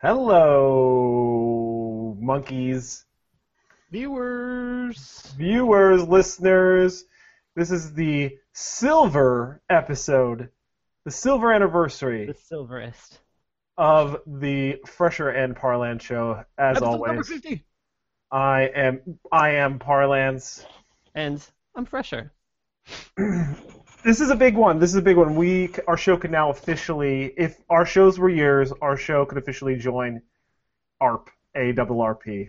Hello, monkeys, Viewers. viewers, listeners. This is the silver episode, the silver anniversary The silverest. of the Fresher and Parlance show. As Episode always, I am I am Parlance. And I'm fresher. This is a big one. This is a big one. We our show could now officially, if our shows were yours, our show could officially join ARP, A double RP.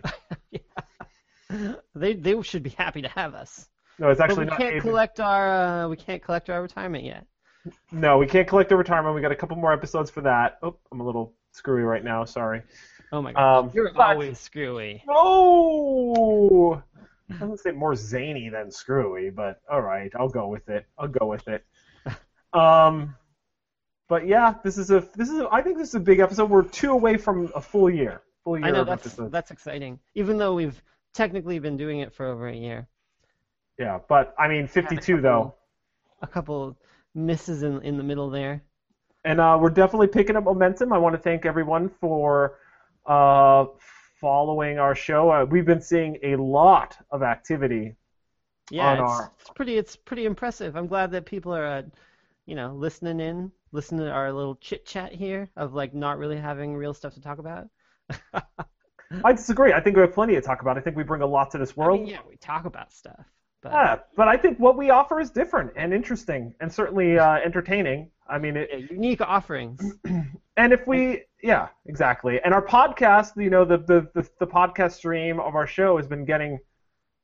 They they should be happy to have us. No, it's But actually we not. can't A- collect our uh, we can't collect our retirement yet. No, we can't collect the retirement. We got a couple more episodes for that. Oh, I'm a little screwy right now. Sorry. Oh my god. Um, You're but- always screwy. No. I gonna say more zany than screwy, but all right, I'll go with it. I'll go with it. Um, but yeah, this is a this is a, I think this is a big episode. We're two away from a full year, full year I know of that's episodes. that's exciting. Even though we've technically been doing it for over a year. Yeah, but I mean, Had a 52 though, A couple misses in in the middle there. and uh, we're definitely picking up momentum. I want to thank everyone for uh, following our show. Uh, we've been seeing a lot of activity Yeah, On it's, our- it's pretty it's pretty impressive. I'm glad that people are uh, you know, listening in, listening to our little chit chat here of like not really having real stuff to talk about. I disagree. I think we have plenty to talk about. I think we bring a lot to this I world. mean, yeah, we talk about stuff, but Yeah, but I think what we offer is different and interesting and certainly uh, entertaining. I mean, it, yeah, unique offerings. and if we, yeah, exactly. And our podcast, you know, the the, the, the podcast stream of our show has been getting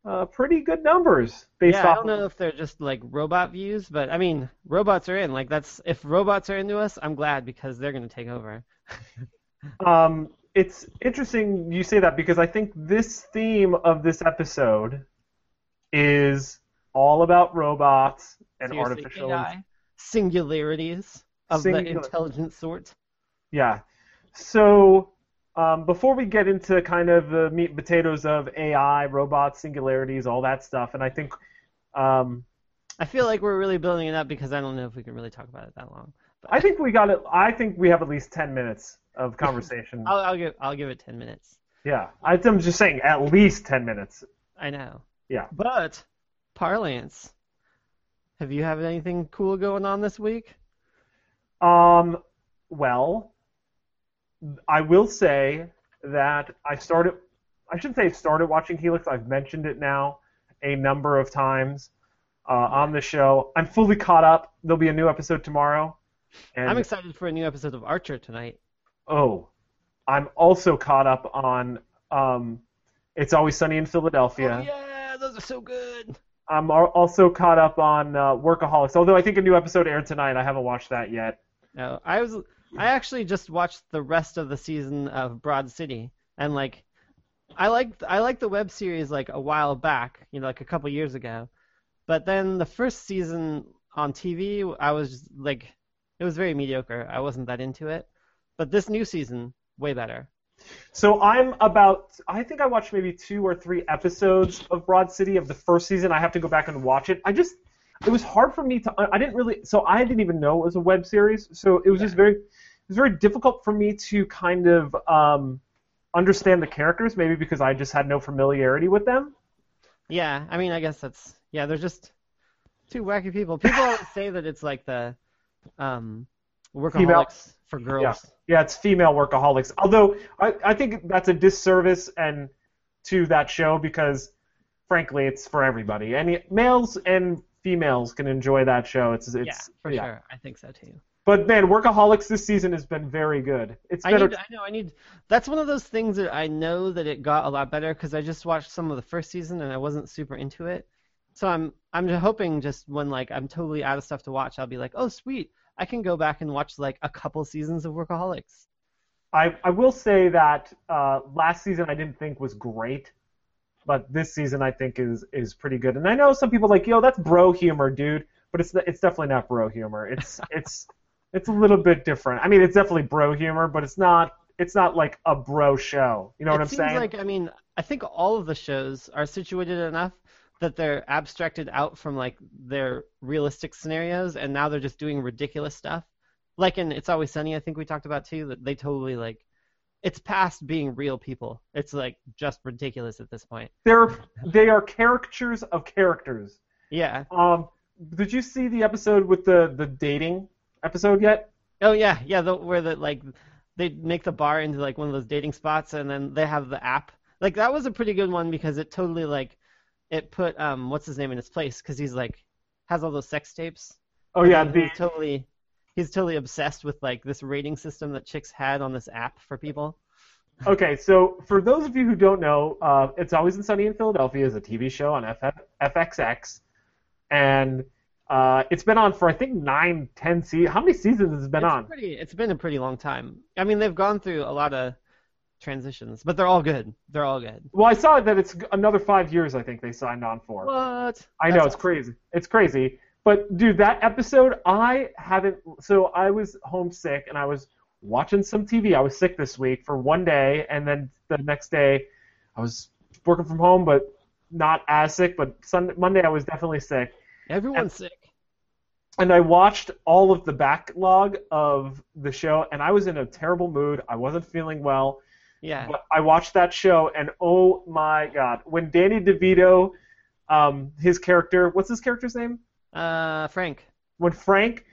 uh, pretty good numbers based yeah, I don't know if they're just like robot views, but I mean, robots are in. Like that's if robots are into us, I'm glad because they're gonna take over. Um, it's interesting you say that because I think this theme of this episode is all about robots and Seriously, artificial. AI, singularities of the intelligent sort. Yeah. So um, before we get into kind of the meat and potatoes of AI, robots, singularities, all that stuff, and I think um, I feel like we're really building it up because I don't know if we can really talk about it that long. But I think we got it. I think we have at least ten minutes of conversation. I'll, I'll give I'll give it ten minutes. yeah, I- I'm just saying at least ten minutes. I know. Yeah. But parlance. Have you have anything cool going on this week? Um, well, I will say that I started. I shouldn't say started watching Helix. I've mentioned it now a number of times uh, on the show. I'm fully caught up. There'll be a new episode tomorrow. And I'm excited for a new episode of Archer tonight. oh, I'm also caught up on. Um, it's always sunny in Philadelphia. Oh yeah, those are so good. I'm also caught up on uh, Workaholics. Although I think a new episode aired tonight. I haven't watched that yet. No, I was I actually just watched the rest of the season of Broad City and like I like I liked the web series like a while back, you know, like a couple years ago. But then the first season on TV, I was just, like it was very mediocre. I wasn't that into it. But this new season, way better. So I'm about. I think I watched maybe two or three episodes of Broad City of the first season. I have to go back and watch it. I just. It was hard for me to. I didn't really. So I didn't even know it was a web series. So it was just very. It was very difficult for me to kind of um, understand the characters. Maybe because I just had no familiarity with them. Yeah, I mean, I guess that's yeah. They're just two wacky people. People always say that it's like the um, workaholics for girls. Yeah, it's female workaholics. Although I, I think that's a disservice and to that show because, frankly, it's for everybody. Any males and females can enjoy that show. It's it's Yeah, for sure. I think so too. But man, Workaholics this season has been very good. It's I better. need. I know. I need. That's one of those things that I know that it got a lot better because I just watched some of the first season and I wasn't super into it. So I'm I'm just hoping just when like I'm totally out of stuff to watch, I'll be like, oh sweet, I can go back and watch like a couple seasons of Workaholics. I I will say that uh, last season I didn't think was great, but this season I think is is pretty good. And I know some people are like, yo, that's bro humor, dude. But it's it's definitely not bro humor. It's it's it's a little bit different. I mean, it's definitely bro humor, but it's not it's not like a bro show. You know what it I'm seems saying? like I mean I think all of the shows are situated enough that they're abstracted out from like their realistic scenarios, and now they're just doing ridiculous stuff. Like in It's Always Sunny, I think we talked about too. That they totally like it's past being real people. It's like just ridiculous at this point. They're they are caricatures of characters. Yeah. Um, did you see the episode with the the dating episode yet? Oh yeah, yeah. The, where the like they make the bar into like one of those dating spots, and then they have the app. Like that was a pretty good one because it totally like it put um what's his name in his place because he's like has all those sex tapes. Oh yeah, the he's totally he's totally obsessed with like this rating system that chicks had on this app for people. Okay, so for those of you who don't know, uh, It's Always in Sunny in Philadelphia is a TV show on FF, FXX, and uh, it's been on for I think nine, ten seasons. How many seasons has it been it's on? Pretty, it's been a pretty long time. I mean, they've gone through a lot of transitions, but they're all good. They're all good. Well, I saw that it's another five years. I think they signed on for. What? I know That's it's crazy. It's crazy. But dude, that episode, I haven't. So I was homesick and I was watching some TV. I was sick this week for one day, and then the next day, I was working from home, but not as sick. But Sunday, Monday, I was definitely sick. Everyone's sick. and I watched all of the backlog of the show, and I was in a terrible mood. I wasn't feeling well. Yeah. But I watched that show, and oh my god, when Danny DeVito, um, his character, what's his character's name? Uh, Frank. When Frank,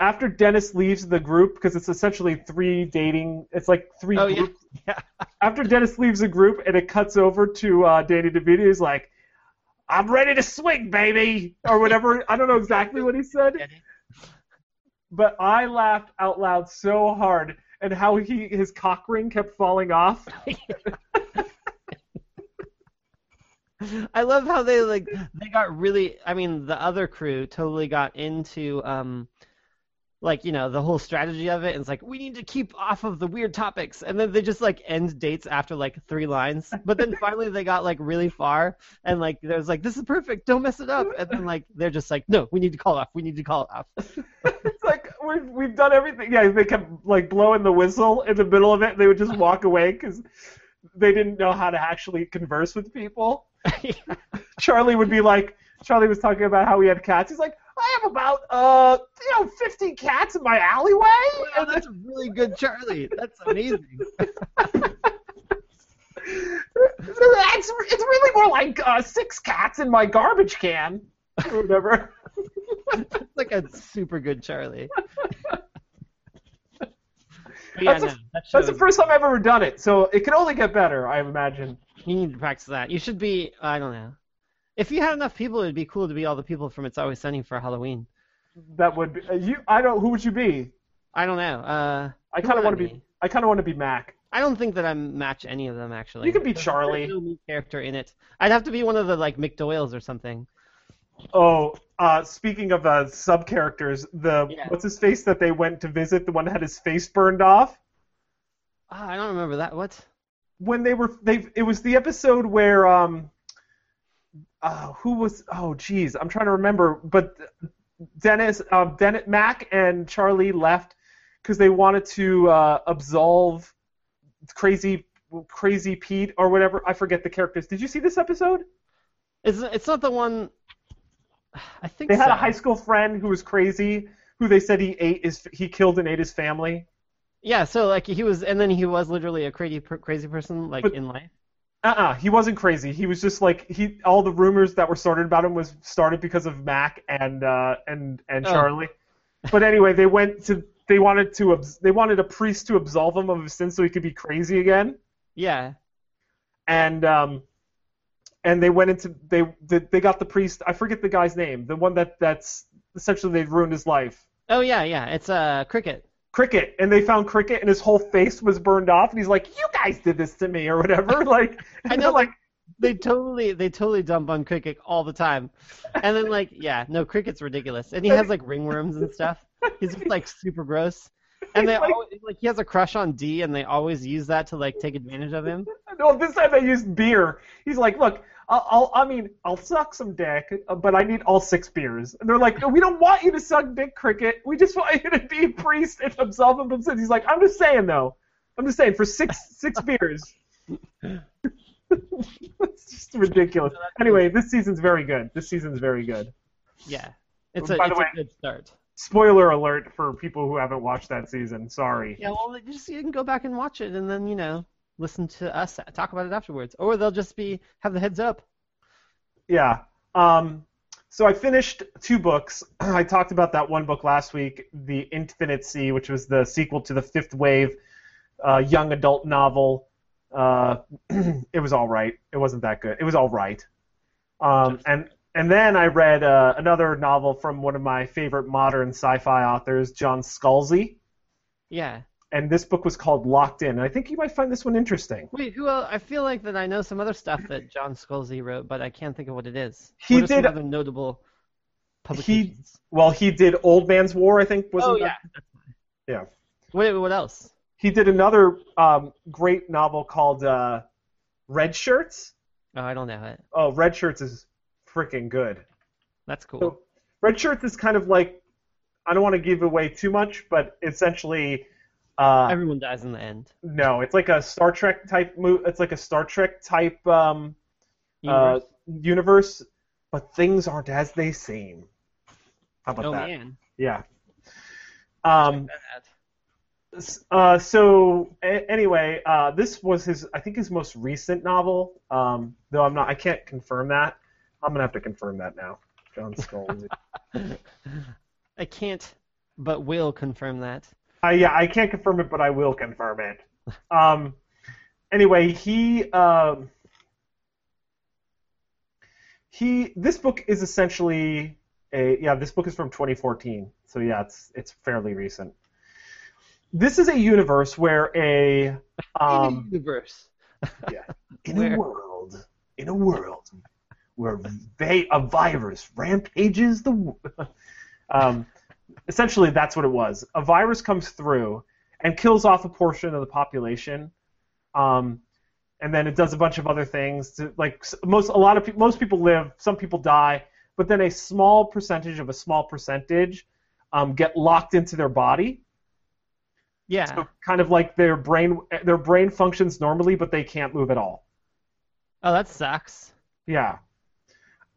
after Dennis leaves the group, because it's essentially three dating, it's like three Oh, yeah. groups. Yeah. After Dennis leaves the group, and it cuts over to uh, Danny DeVito, he's like, "I'm ready to swing, baby," or whatever. I don't know exactly what he said. but I laughed out loud so hard and how he his cock ring kept falling off. I love how they like they got really. I mean, the other crew totally got into um, like you know the whole strategy of it. And it's like we need to keep off of the weird topics, and then they just like end dates after like three lines. But then finally they got like really far, and like there's like this is perfect, don't mess it up. And then like they're just like no, we need to call off. We need to call it off. it's like we've we've done everything. Yeah, they kept like blowing the whistle in the middle of it. They would just walk away because they didn't know how to actually converse with people. Charlie would be like, Charlie was talking about how he had cats. He's like, I have about uh you know 50 cats in my alleyway. Wow, And then- that's really good, Charlie. That's amazing. it's, it's really more like uh, six cats in my garbage can. Or whatever. That's like a super good Charlie. Yeah, That's a- no, that That's the first time I've ever done it, so it can only get better, I imagine. You need to practice that. You should be. I don't know. If you had enough people, it'd be cool to be all the people from It's Always Sunny for Halloween. That would be uh, you. I don't. Who would you be? I don't know. Uh, I kind of want to be. I kind of want to be Mac. I don't think that I match any of them actually. You could be There's Charlie. no me character in it. I'd have to be one of the like McPoyles or something. Oh, uh, speaking of uh, sub characters, the Yeah. what's his face that they went to visit, the one that had his face burned off. Ah, I don't remember that. What? When they were, they it was the episode where um, uh, who was? Oh, geez, I'm trying to remember. But Dennis, um, Dennis, Mac, and Charlie left because they wanted to uh, absolve crazy, crazy Pete or whatever. I forget the characters. Did you see this episode? It's it's not the one. I think They had a high school friend who was crazy, who they said he ate his, he killed and ate his family. Yeah, so like he was, and then he was literally a crazy crazy person like But- in life. Uh-uh, he wasn't crazy. He was just like he. All the rumors that were started about him was started because of Mac and uh, and and Oh. Charlie. But anyway, they went to they wanted to they wanted a priest to absolve him of his sins so he could be crazy again. Yeah. And um, and they went into they they they got the priest. I forget the guy's name. The one that that's essentially they ruined his life. Oh yeah, yeah. It's uh cricket. Cricket, and they found Cricket, and his whole face was burned off, and he's like, "You guys did this to me," or whatever. Like, I and know, like, They totally they totally dump on cricket all the time, and then like yeah, no cricket's ridiculous, and he has like ringworms and stuff. He's just like super gross, and they like- always, like he has a crush on Dee, and they always use that to like take advantage of him. No, this time they used beer. He's like, look, I'll, I'll I mean, I'll suck some dick, uh, but I need all six beers. And they're like, no, we don't want you to suck dick, Cricket. We just want you to be a priest and absolve him from sins. He's like, I'm just saying though. I'm just saying for six six beers. it's just ridiculous. Anyway, this season's very good. This season's very good. Yeah, it's a By it's the way- a good start. spoiler alert for people who haven't watched that season. Sorry. Yeah, well, just you can go back and watch it, and then you know listen to us talk about it afterwards, or they'll just be have the heads up. Yeah. Um, so I finished two books. I talked about that one book last week, The Infinite Sea, which was the sequel to the Fifth Wave uh, young adult novel. Uh, it was all right. It wasn't that good. It was all right. Um, and and then I read uh, another novel from one of my favorite modern sci-fi authors, John Scalzi. Yeah. And this book was called Locked In. And I think you might find this one interesting. Wait, who else? I feel like that I know some other stuff that John Scalzi wrote, but I can't think of what it is. He what did- other notable publications. Well, he did Old Man's War, I think. Wasn't oh that- yeah. Yeah. Wait, what else? He did another um, great novel called uh, Red Shirts. Oh, I don't know it. Oh, Red Shirts is freaking good. That's cool. So, Red Shirts is kind of like I don't want to give away too much, but essentially, uh, Everyone dies in the end. no, it's like a Star Trek type. Mo- it's like a Star Trek type um, uh, Universe. universe, but things aren't as they seem. How about oh that? man. Yeah. Um, Uh, so a- anyway, uh, this was his, I think, his most recent novel. Um, though I'm not, I can't confirm that. I'm gonna have to confirm that now. John Scalzi. I can't, but will confirm that. Uh, yeah, I can't confirm it, but I will confirm it. Um, anyway, he, um, he, this book is essentially a, yeah, this book is from 2014. So yeah, it's it's fairly recent. This is a universe where a um, universe. in Where? a world in a world where va- a virus rampages the um, essentially that's what it was a virus comes through and kills off a portion of the population um, and then it does a bunch of other things to, like most a lot of people most people live some people die but then a small percentage of a small percentage um, get locked into their body Yeah. so kind of like their brain their brain functions normally but they can't move at all Oh, that sucks. Yeah.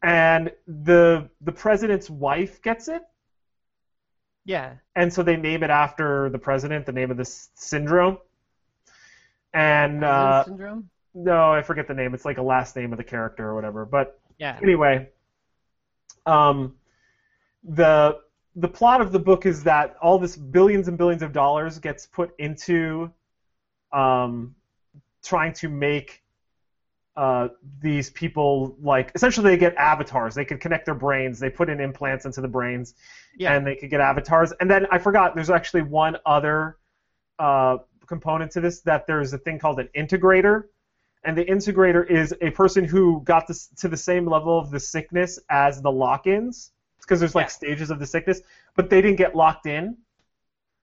And the the president's wife gets it, Yeah. and so they name it after the president, the name of this syndrome. And uh, syndrome. no, I forget the name. It's like a last name of the character or whatever. But Yeah. anyway, um, the the plot of the book is that all this billions and billions of dollars gets put into um, trying to make uh, these people like essentially they get avatars. They can connect their brains. They put in implants into the brains, Yeah. and they could get avatars. And then I forgot. There's actually one other uh, component to this that there's a thing called an integrator, and the integrator is a person who got this to the same level of the sickness as the lock-ins, because there's like Yeah. stages of the sickness, but they didn't get locked in.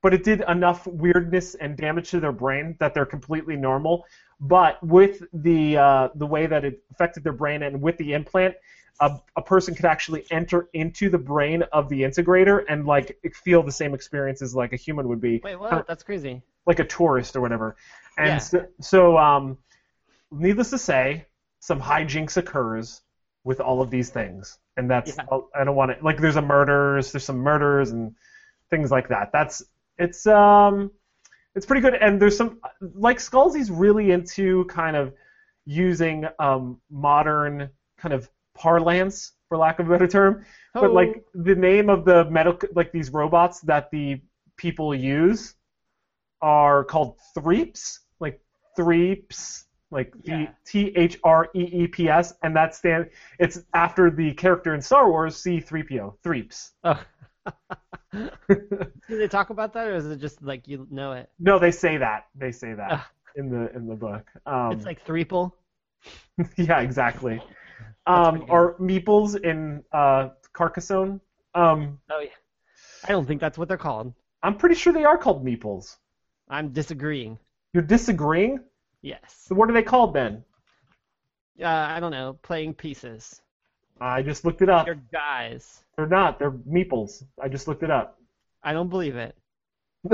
But it did enough weirdness and damage to their brain that they're completely normal. But with the uh, the way that it affected their brain and with the implant, a, a person could actually enter into the brain of the integrator and like feel the same experiences like a human would be Wait, what? That's crazy. like a tourist or whatever. And Yeah. so, so um, needless to say, some hijinks occurs with all of these things, and that's Yeah. I don't want to like there's a murders, there's some murders and things like that. That's it's um it's pretty good, and there's some like Scalzi's really into kind of using um, modern kind of parlance, for lack of a better term, but Oh. like the name of the medical like these robots that the people use are called threeps, like threeps, like Yeah. T H R E E P S, and that stand it's after the character in Star Wars C3PO, threeps. Oh. Do they talk about that, or is it just like you know it? no, they say that. They say that Ah. in the in the book. Um, it's like threeple. yeah, exactly. Um, or meeples in uh, Carcassonne. Um, Oh yeah. I don't think that's what they're called. I'm pretty sure they are called meeples. I'm disagreeing. You're disagreeing? Yes. So what are they called then? Uh, I don't know. Playing pieces. I just looked it up. They're guys. They're not. They're meeples. I just looked it up. I don't believe it.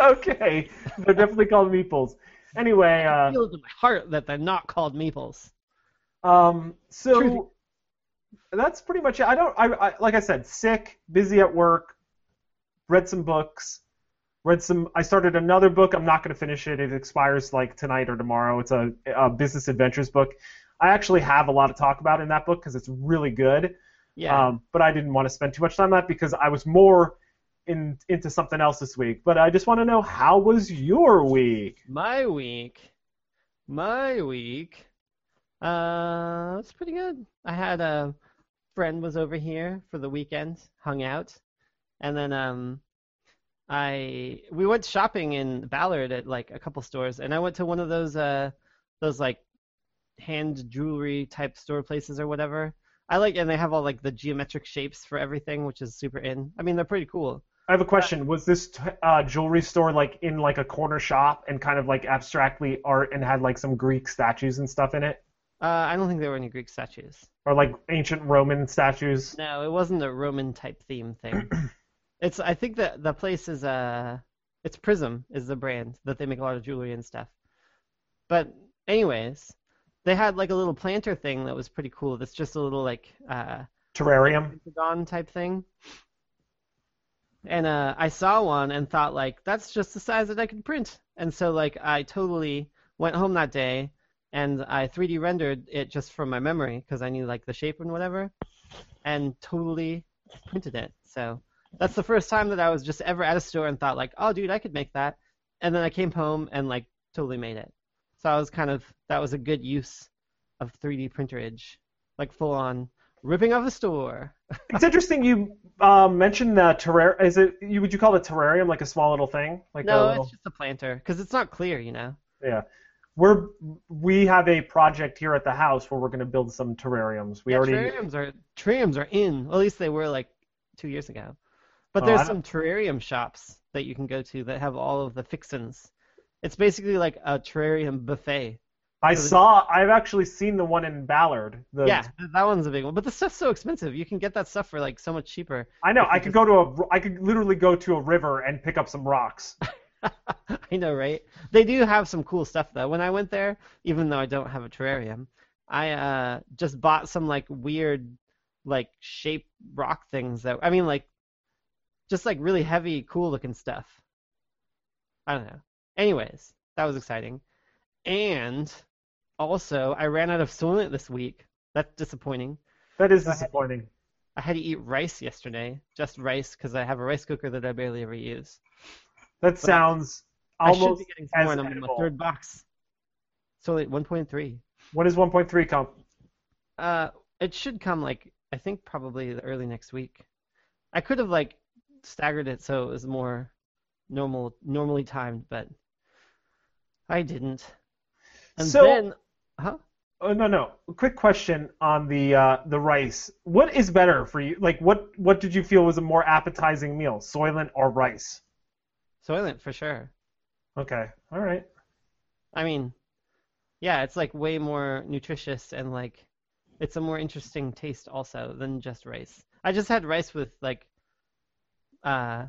okay, they're definitely called meeples. Anyway, I uh, feel it in my heart that they're not called meeples. um, so Truth. that's pretty much it. I don't. I, I like I said, sick, busy at work. Read some books. Read some. I started another book. I'm not going to finish it. It expires like tonight or tomorrow. It's a, a business adventures book. I actually have a lot to talk about in that book because it's really good. Yeah. Um, but I didn't want to spend too much time on that because I was more in, into something else this week. But I just want to know how was your week? My week, my week, uh, it's pretty good. I had a friend was over here for the weekend, hung out, and then um, I we went shopping in Ballard at like a couple stores, and I went to one of those uh those like hand jewelry type store places or whatever. I like, and they have all like the geometric shapes for everything, which is super in. I mean, they're pretty cool. I have a question. Was this t- uh, jewelry store like in like a corner shop and kind of like abstractly art and had like some Greek statues and stuff in it, Uh, I don't think there were any Greek statues. or like ancient Roman statues? No, it wasn't a Roman type theme thing. it's I think that the place is uh it's Prism is the brand that they make a lot of jewelry and stuff. But anyways, they had like a little planter thing that was pretty cool. That's just a little like uh Terrarium. type thing. And uh, I saw one and thought like that's just the size that I could print. And so like I totally went home that day and I 3D rendered it just from my memory because I knew like the shape and whatever, and totally printed it. So that's the first time that I was just ever at a store and thought like, oh dude, I could make that. And then I came home and like totally made it. So I was kind of that was a good use of 3D printerage, like full on ripping off a store. It's interesting you uh, mentioned the terrarium. Is it you? Would you call it a terrarium, like a small little thing? Like a No, little, it's just a planter because it's not clear, you know. yeah. We're we have a project here at the house where we're going to build some terrariums. We yeah, already terrariums are terrariums are in. Well, at least they were like two years ago. But Oh, there's some terrarium shops that you can go to that have all of the fixins. It's basically like a terrarium buffet. I So saw. I've actually seen the one in Ballard. The, Yeah, that one's a big one. But the stuff's so expensive. You can get that stuff for like so much cheaper. I know. I could just- go to a. I could literally go to a river and pick up some rocks. I know, right? They do have some cool stuff though. When I went there, even though I don't have a terrarium, I uh, just bought some like weird, like shape rock things that I mean, like just like really heavy, cool looking stuff. I don't know. Anyways, that was exciting. And also, I ran out of Soylent this week. That's disappointing. That is disappointing. I had to eat rice yesterday, just rice, because I have a rice cooker that I barely ever use. That sounds I should almost be getting more, and I'm in my third box. Soylent 1.3. When does 1.3 come? Uh, it should come like I think probably the early next week. I could have like staggered it so it was more normal, normally timed, but I didn't. And So- then, huh? Oh no no. Quick question on the uh, the rice. What is better for you? Like what what did you feel was a more appetizing meal, Soylent or rice? Soylent for sure. Okay. All right. I mean, yeah, it's like way more nutritious and like it's a more interesting taste also than just rice. I just had rice with like uh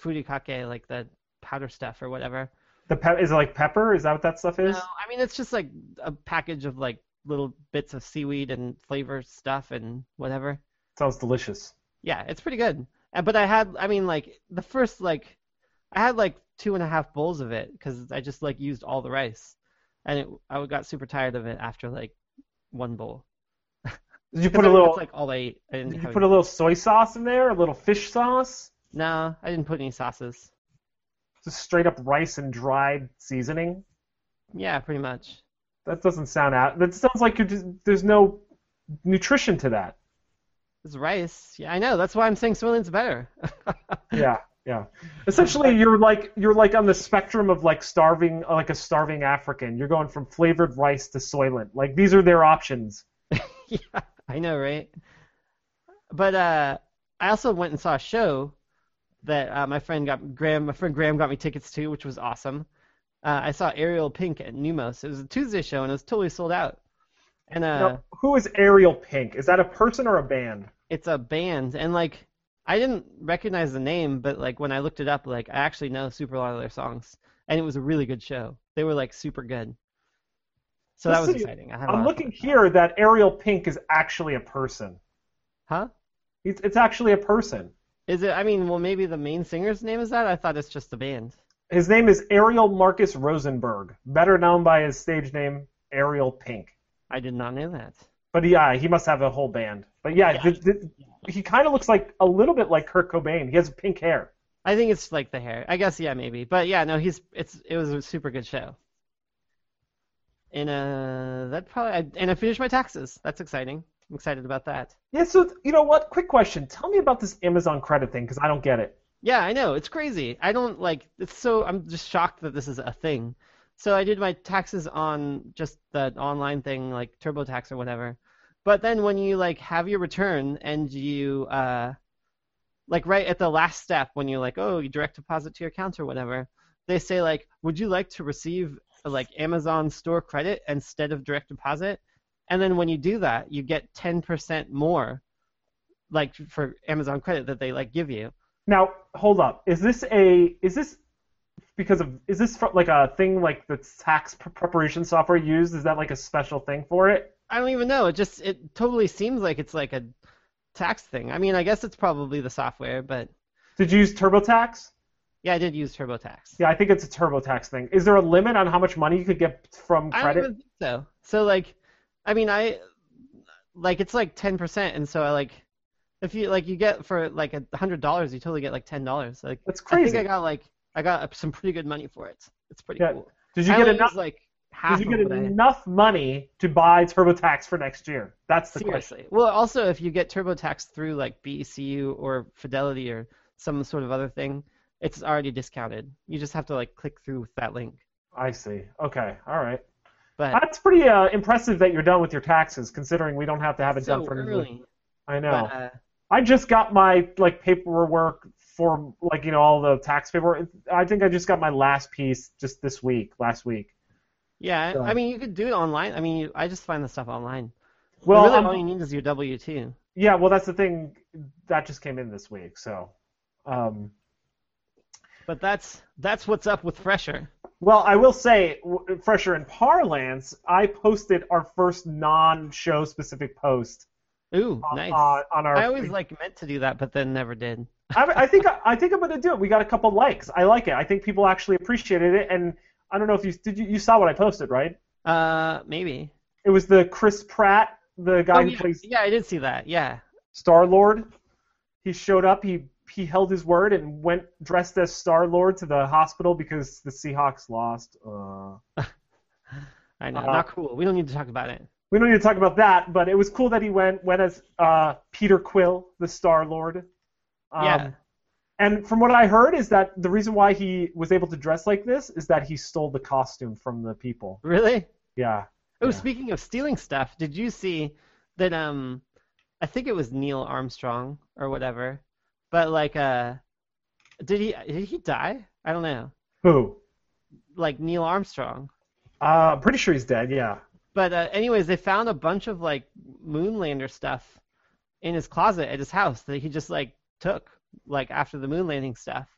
furikake, like the powder stuff or whatever. The pe- is it like pepper? Is that what that stuff is? No, I mean it's just like a package of like little bits of seaweed and flavor stuff and whatever. Sounds delicious. Yeah, it's pretty good. But I had, I mean, like the first like, I had like two and a half bowls of it because I just like used all the rice, and it, I got super tired of it after like one bowl. Did you put I a mean, little? Like all I ate. I Did you put a little soy sauce in there? A little fish sauce? No, I didn't put any sauces. Just straight up rice and dried seasoning? Yeah, pretty much. That doesn't sound out. That sounds like you're just, there's no nutrition to that. It's rice. Yeah, I know. That's why I'm saying Soylent's better. Yeah, yeah. Essentially, you're like you're like on the spectrum of like starving, like a starving African. You're going from flavored rice to Soylent. Like these are their options. yeah, I know, right? But uh, I also went and saw a show that uh, my friend got Graham. My friend Graham got me tickets to, which was awesome. Uh, I saw Ariel Pink at Neumos. It was a Tuesday show, and it was totally sold out. And uh, Now, who is Ariel Pink? Is that a person or a band? it's a band, and like I didn't recognize the name, but like when I looked it up, like I actually know super a lot of their songs, and it was a really good show. They were like super good. So that Let's was see. exciting. I had a lot I'm looking here that Ariel Pink is actually a person. Huh? It's, it's actually a person. Is it? I mean, well, maybe the main singer's name is that. I thought it's just the band. His name is Ariel Marcus Rosenberg, better known by his stage name Ariel Pink. I did not know that. But yeah, he must have a whole band. But yeah, Yeah. th- th- he kind of looks like a little bit like Kurt Cobain. He has pink hair. I think it's like the hair. I guess yeah, maybe. But yeah, no, he's it's it was a super good show. And uh, that probably I, and I finished my taxes. That's exciting. I'm excited about that. Yeah, so you know what? Quick question. Tell me about this Amazon credit thing because I don't get it. Yeah, I know. It's crazy. I don't like it's so I'm just shocked that this is a thing. So I did my taxes on just the online thing like TurboTax or whatever. But then when you like have your return and you uh like right at the last step when you're like, "Oh, you direct deposit to your account or whatever." They say like, "Would you like to receive like Amazon store credit instead of direct deposit?" And then when you do that, you get 10% more like for Amazon credit that they like give you. Now, hold up. Is this a is this because of is this like a thing like the tax preparation software used? Is that like a special thing for it? I don't even know. It just it totally seems like it's like a tax thing. I mean, I guess it's probably the software, but Did you use TurboTax? yeah, I did use TurboTax. Yeah, I think it's a TurboTax thing. Is there a limit on how much money you could get from I don't credit? think so. So like, I mean, I like it's like ten percent, and so I like if you like you get for like a hundred dollars, you totally get like ten dollars. Like That's crazy. I think I got like I got uh, some pretty good money for it. It's pretty Yeah. cool. Did you I get enough? like half Did you get enough money to buy TurboTax for next year? That's the question. Seriously. Well, also if you get TurboTax through like BECU or Fidelity or some sort of other thing, it's already discounted. You just have to like click through with that link. I see. Okay. All right. But That's pretty uh, impressive that you're done with your taxes, considering we don't have to have it so done for early. I know. But, uh, I just got my like paperwork for like you know all the tax paperwork. I think I just got my last piece just this week, last week. yeah, So- I mean you could do it online. I mean, you, I just find the stuff online. Well, really I'm- all you need is your W two. yeah, well that's the thing that just came in this week. So, um, But that's that's what's up with Fresher. Well, I will say, fresher in parlance, I posted our first non-show specific post Ooh, on, nice. on, on our. I always like meant to do that, but then never did. I, I think I think I'm gonna do it. We got a couple likes. I like it. I think people actually appreciated it, and I don't know if you did. You, you saw what I posted, right? Uh, maybe. It was the Chris Pratt, the guy Oh, who yeah, plays yeah, I did see that. Yeah. Star Lord. He showed up. He he held his word and went dressed as Star Lord to the hospital because the Seahawks lost. Uh, I know. Uh, Not cool. We don't need to talk about it. we don't need to talk about that, but it was cool that he went went as uh, Peter Quill, the Star Lord. Um, Yeah. And from what I heard is that the reason why he was able to dress like this is that he stole the costume from the people. Really? Yeah. Oh, Yeah. speaking of stealing stuff, did you see that? Um, I think it was Neil Armstrong or whatever, but like, uh, did he did he die? I don't know. Who? Like Neil Armstrong. Uh, I'm pretty sure he's dead. Yeah. But uh, anyways, they found a bunch of like Moonlander stuff in his closet at his house that he just like took like after the moon landing stuff.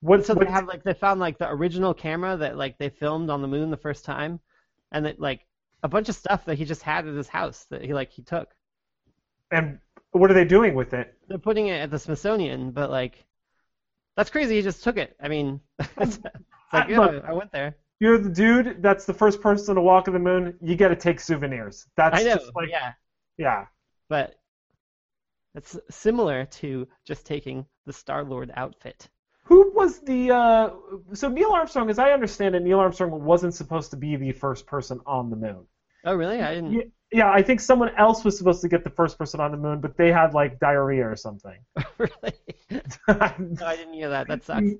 What? So they have like they found like the original camera that like they filmed on the moon the first time, and that like a bunch of stuff that he just had at his house that he like he took. and what are they doing with it? They're putting it at the Smithsonian, but like that's crazy. He just took it. I mean, it's, it's like I- yeah, look, I went there. You're the dude that's the first person to walk on the moon. You got to take souvenirs. That's I know. just like yeah, yeah. but it's similar to just taking the Star Lord outfit. Who was the uh, so Neil Armstrong? As I understand it, Neil Armstrong wasn't supposed to be the first person on the moon. Oh, really? I didn't. Yeah, yeah, I think someone else was supposed to get the first person on the moon, but they had like diarrhea or something. really? No, I didn't hear that. That sucks.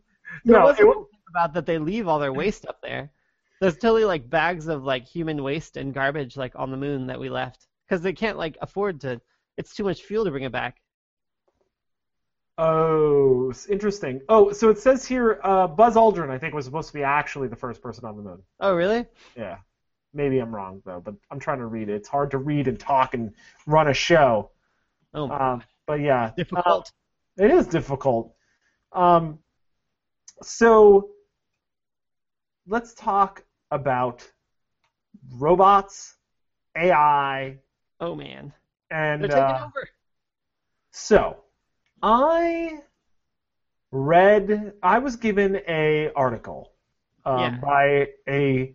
There no, was it, a wa- thing about that they leave all their waste up there. There's totally like bags of like human waste and garbage like on the moon that we left because they can't like afford to. It's too much fuel to bring it back. oh, interesting. Oh, so it says here, uh, Buzz Aldrin, I think, was supposed to be actually the first person on the moon. Oh, really? Yeah. Maybe I'm wrong though, but I'm trying to read it. It's hard to read and talk and run a show. Oh, Um, but yeah, difficult. uh, it is difficult. Um, so let's talk about robots, AI, Oh man, and they're taking uh, over. so I read. I was given a article um, Yeah. by a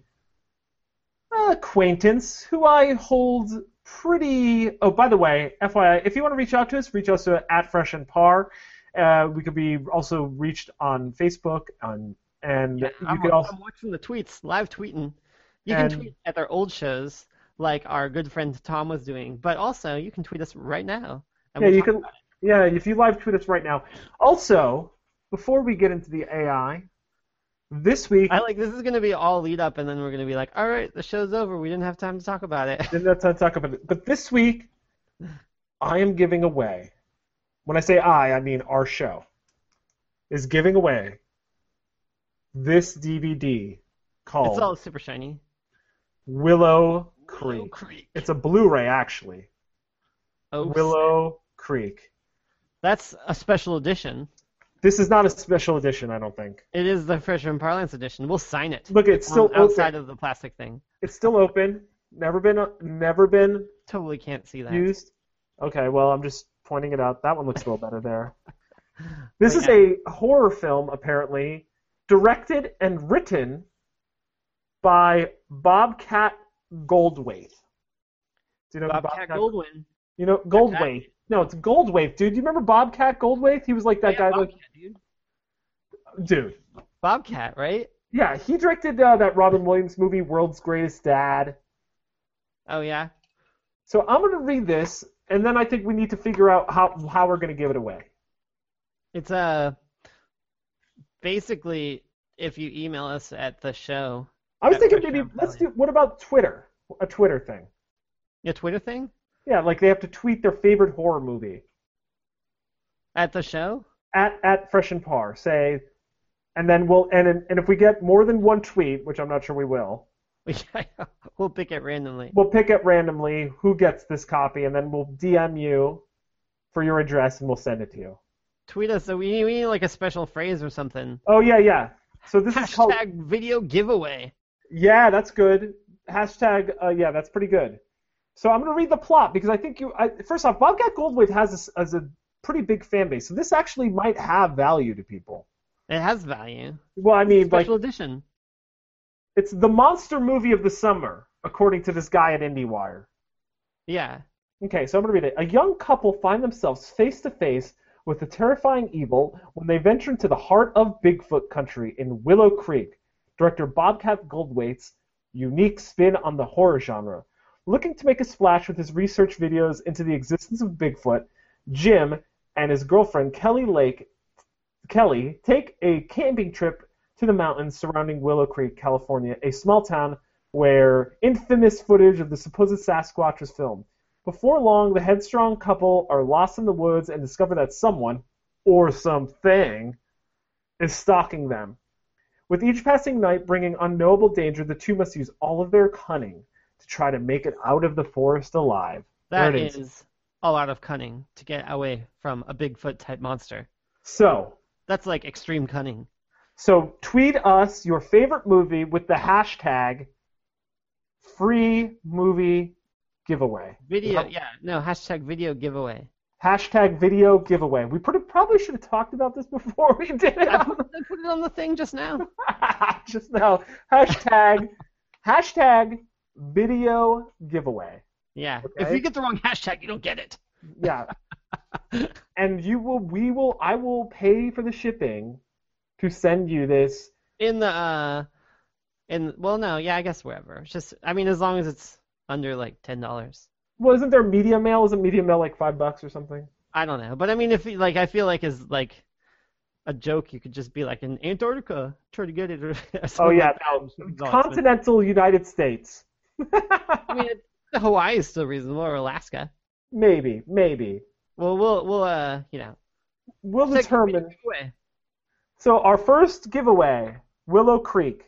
acquaintance who I hold pretty. Oh, by the way, FYI, if you want to reach out to us, reach us to at Fresh and Par. Uh, we could be also reached on Facebook, on and Yeah, you I'm, also I'm watching the tweets, live tweeting. You And- can tweet at their old shows, like our good friend Tom was doing, but also you can tweet us right now. yeah, we'll you can. Yeah, if you live tweet us right now. Also, before we get into the AI, this week I like this is gonna be all lead up, and then we're gonna be like, all right, the show's over. We didn't have time to talk about it. didn't have time to talk about it. But this week, I am giving away. When I say I, I mean our show is giving away this DVD called It's all super shiny. Willow Creek. Willow Creek. It's a Blu-ray actually. Oh, Willow Creek. that's a special edition. This is not a special edition, I don't think. It is the Freshman Parlance edition. We'll sign it. Look, it's still outside open. of the plastic thing. It's still open. Never been never been Totally can't see that. used. Okay, well, I'm just pointing it out. That one looks a little better there. This But is yeah. a horror film, apparently, directed and written by Bobcat Goldthwait. Do you know who Bobcat Goldwyn. You know Goldthwait. No, it's Goldthwait, dude. Do you remember Bobcat Goldthwait? He was like that Yeah, guy, like, dude. dude. Bobcat, right? Yeah, he directed uh, that Robin Williams movie, World's Greatest Dad. Oh yeah. So I'm gonna read this, and then I think we need to figure out how how we're gonna give it away. It's uh basically if you email us at the show, I was thinking maybe let's do. What about Twitter? A Twitter thing. your Twitter thing Yeah, like they have to tweet their favorite horror movie at the show. at at Fresh and Par. Say, and then we'll and and if we get more than one tweet, which I'm not sure we will, we'll pick it randomly. we'll pick it randomly who gets this copy, and then we'll DM you for your address, and we'll send it to you. Tweet us. So we need, we need like a special phrase or something. Oh yeah, yeah. So this is called. Hashtag video giveaway. Yeah, that's good. Hashtag. Uh, yeah, that's pretty good. So I'm gonna read the plot because I think you. I, first off, Bobcat Goldthwait has this, as a pretty big fan base, so this actually might have value to people. It has value. Well, I mean, like Special edition. it's the monster movie of the summer, according to this guy at IndieWire. Yeah. Okay, so I'm going to read it. A young couple find themselves face to face with a terrifying evil when they venture into the heart of Bigfoot country in Willow Creek. Director Bobcat Goldthwait's unique spin on the horror genre. Looking to make a splash with his research videos into the existence of Bigfoot, Jim and his girlfriend Kelly Lake Kelly take a camping trip to the mountains surrounding Willow Creek, California, a small town where infamous footage of the supposed Sasquatch was filmed. Before long, the headstrong couple are lost in the woods and discover that someone, or something, is stalking them. With each passing night bringing unknowable danger, the two must use all of their cunning to try to make it out of the forest alive. That is, is. a lot of cunning to get away from a Bigfoot type monster. So, That's like extreme cunning. so tweet us your favorite movie with the hashtag free movie giveaway. Video, yeah, no, hashtag video giveaway. Hashtag video giveaway. We pretty, probably should have talked about this before we did it. I put, I put it on the thing just now. just now. Hashtag hashtag video giveaway. Yeah. If you get the wrong hashtag, you don't get it. Yeah. and you will we will I will pay for the shipping to send you this. In the uh, in well, no, yeah, I guess wherever. It's just, I mean, as long as it's under like ten dollars. Well, isn't there media mail? Isn't media mail like five bucks or something? I don't know, but I mean, if you- like, I feel like is like a joke, you could just be like in Antarctica, try to get it. Or Oh yeah, like no. Continental United States. I mean, Hawaii is still reasonable, or Alaska. maybe, maybe. Well, we'll we'll uh, you know, We'll determine. So our first giveaway, Willow Creek.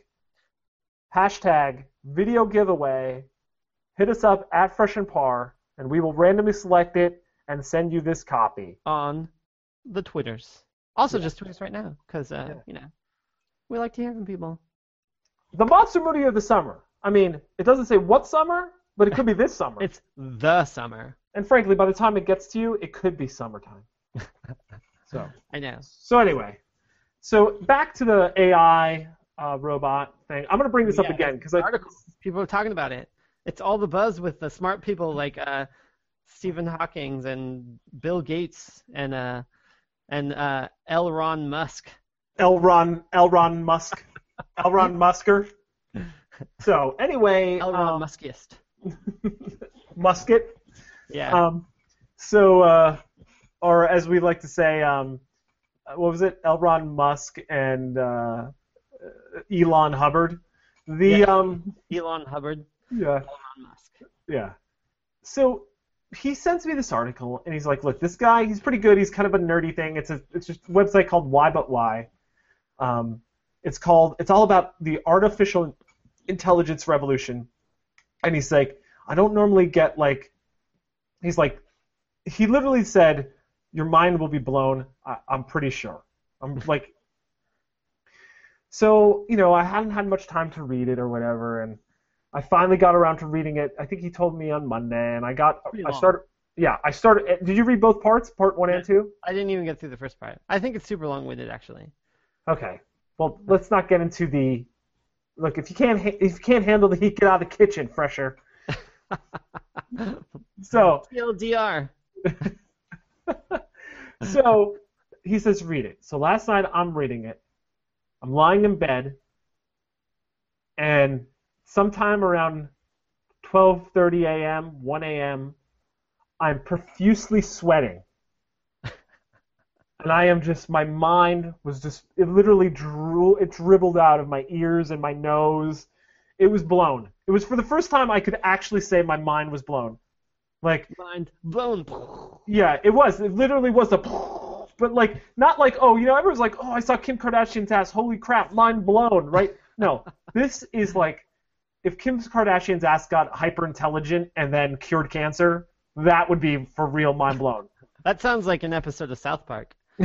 Hashtag video giveaway. Hit us up at Fresh and Par, and we will randomly select it and send you this copy. on the Twitters. Also, Yeah. just tweet us right now, because uh, Yeah. you know, we like to hear from people. The monster movie of the summer. I mean, it doesn't say what summer, but it could be this summer. It's the summer. and frankly, by the time it gets to you, it could be summertime. so, I know. so anyway, so back to the AI uh, robot thing. I'm gonna bring this up again because The I articles. People are talking about it. It's all the buzz with the smart people like uh, Stephen Hawking's and Bill Gates and uh, and uh, L. Ron Musk. Elron Elron Musk, Elron Musker. So anyway, L. Ron um, Muskiest. Musket. Yeah. Um, so, uh, or as we like to say, um, what was it? Elron Musk and uh, Elon Hubbard. The Yeah. um, Elon Hubbard. yeah, Elon Musk. yeah. So he sends me this article, and he's like, "Look, this guy, he's pretty good. He's kind of a nerdy thing. It's a it's just a website called Wait But Why. Um, it's called it's all about the artificial intelligence revolution." And he's like, "I don't normally get like," he's like, he literally said, "Your mind will be blown." I, I'm pretty sure. I'm like. So, you know, I hadn't had much time to read it or whatever, and I finally got around to reading it. I think he told me on Monday, and I got Pretty I long. started. Yeah, I started. eh, Did you read both parts, part one and two? I didn't even get through the first part. I think it's super long-winded, actually. Okay. Well, let's not get into the. Look, if you can't ha- if you can't handle the heat, get out of the kitchen, fresher. So, TLDR. so he says read it. So last night I'm reading it. I'm lying in bed, and sometime around 12:30 a.m., 1 a.m., I'm profusely sweating. And I am just, my mind was just, it literally drew, it dribbled out of my ears and my nose. It was blown. It was for the first time I could actually say my mind was blown. Like, Mind blown. yeah, it was. It literally was a, but like not like oh, you know, everyone's like oh, I saw Kim Kardashian's ass. Holy crap, mind blown, right? No, this is like if Kim Kardashian's ass got hyper intelligent and then cured cancer, that would be for real mind blown. That sounds like an episode of South Park.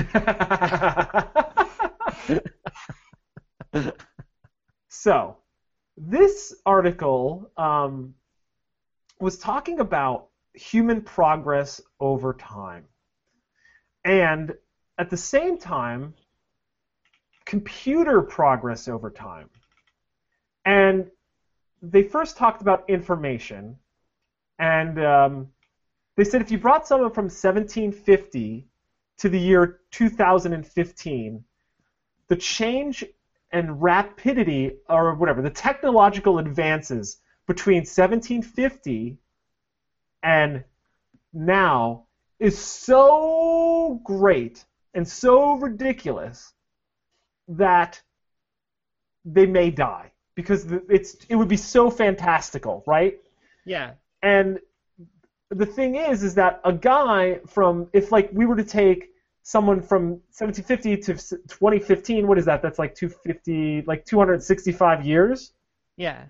so, this article um, was talking about human progress over time. And at the same time, computer progress over time. And they first talked about information. And um, they said if you brought someone from 1750 to the year 2015, the change and rapidity, or whatever, the technological advances between 1750 and now is so great and so ridiculous that they may die because it's it would be so fantastical, right? Yeah. And the thing is, is that a guy from if like we were to take someone from 1750 to 2015, what is that? That's like 250, like 265 years. Yeah.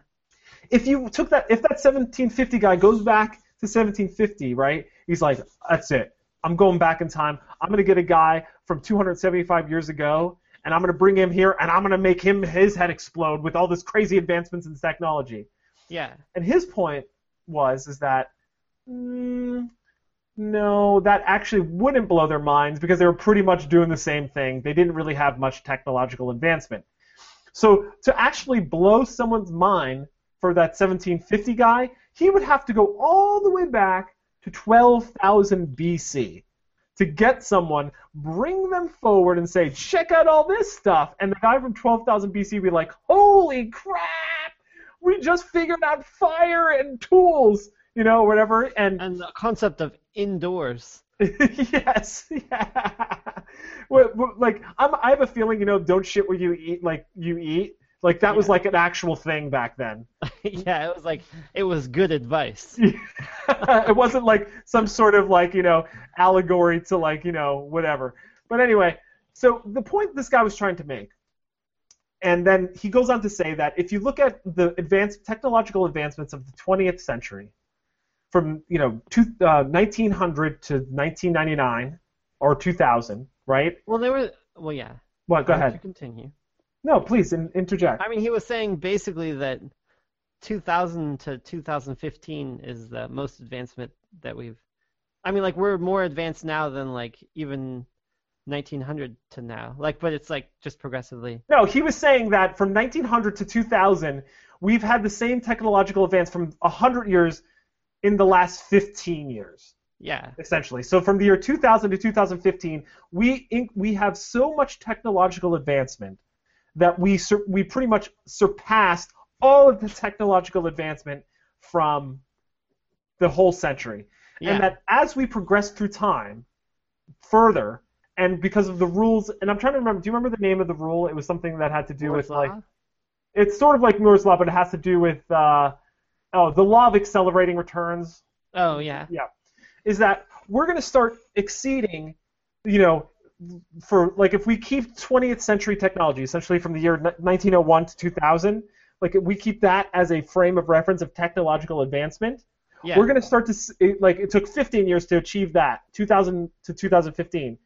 If you took that, if that 1750 guy goes back to 1750, right? He's like, that's it. I'm going back in time. I'm gonna get a guy from 275 years ago, and I'm gonna bring him here, and I'm gonna make him his head explode with all this crazy advancements in technology. Yeah. And his point was is that mm, no, that actually wouldn't blow their minds because they were pretty much doing the same thing. They didn't really have much technological advancement. So to actually blow someone's mind for that 1750 guy, he would have to go all the way back to 12,000 BC to get someone, bring them forward, and say, check out all this stuff. And the guy from 12,000 BC would be like, holy crap! We just figured out fire and tools, you know, whatever. And And the concept of indoors. yes, yeah. Well, like I'm, I have a feeling, you know, don't shit where you eat, like you eat. Like that was like an actual thing back then. yeah, it was like it was good advice. it wasn't like some sort of like you know allegory to like you know whatever. But anyway, so the point this guy was trying to make, and then he goes on to say that if you look at the advanced technological advancements of the 20th century, from you know two, uh, 1900 to 1999 or 2000, right? Well, there were. Well, yeah. What? Go Why ahead. You continue. No, please in, interject. I mean, he was saying basically that 2000 to 2015 is the most advancement that we've. I mean, like we're more advanced now than like even 1900 to now. Like, but it's like just progressively. No, he was saying that from 1900 to 2000, we've had the same technological advance from 100 years in the last 15 years. Yeah. Essentially, so from the year 2000 to 2015, we we have so much technological advancement that we sur- we pretty much surpassed all of the technological advancement from the whole century. Yeah. And that as we progress through time further, and because of the rules, and I'm trying to remember, do you remember the name of the rule? It was something that had to do Moore's with like it's sort of like Moore's law, but it has to do with uh, oh the law of accelerating returns. Oh yeah. Yeah, is that we're going to start exceeding, you know, for like if we keep 20th century technology, essentially from the year 1901 to 2000, like we keep that as a frame of reference of technological advancement. Yeah. We're going to start to like it took 15 years to achieve that, 2000 to 2015.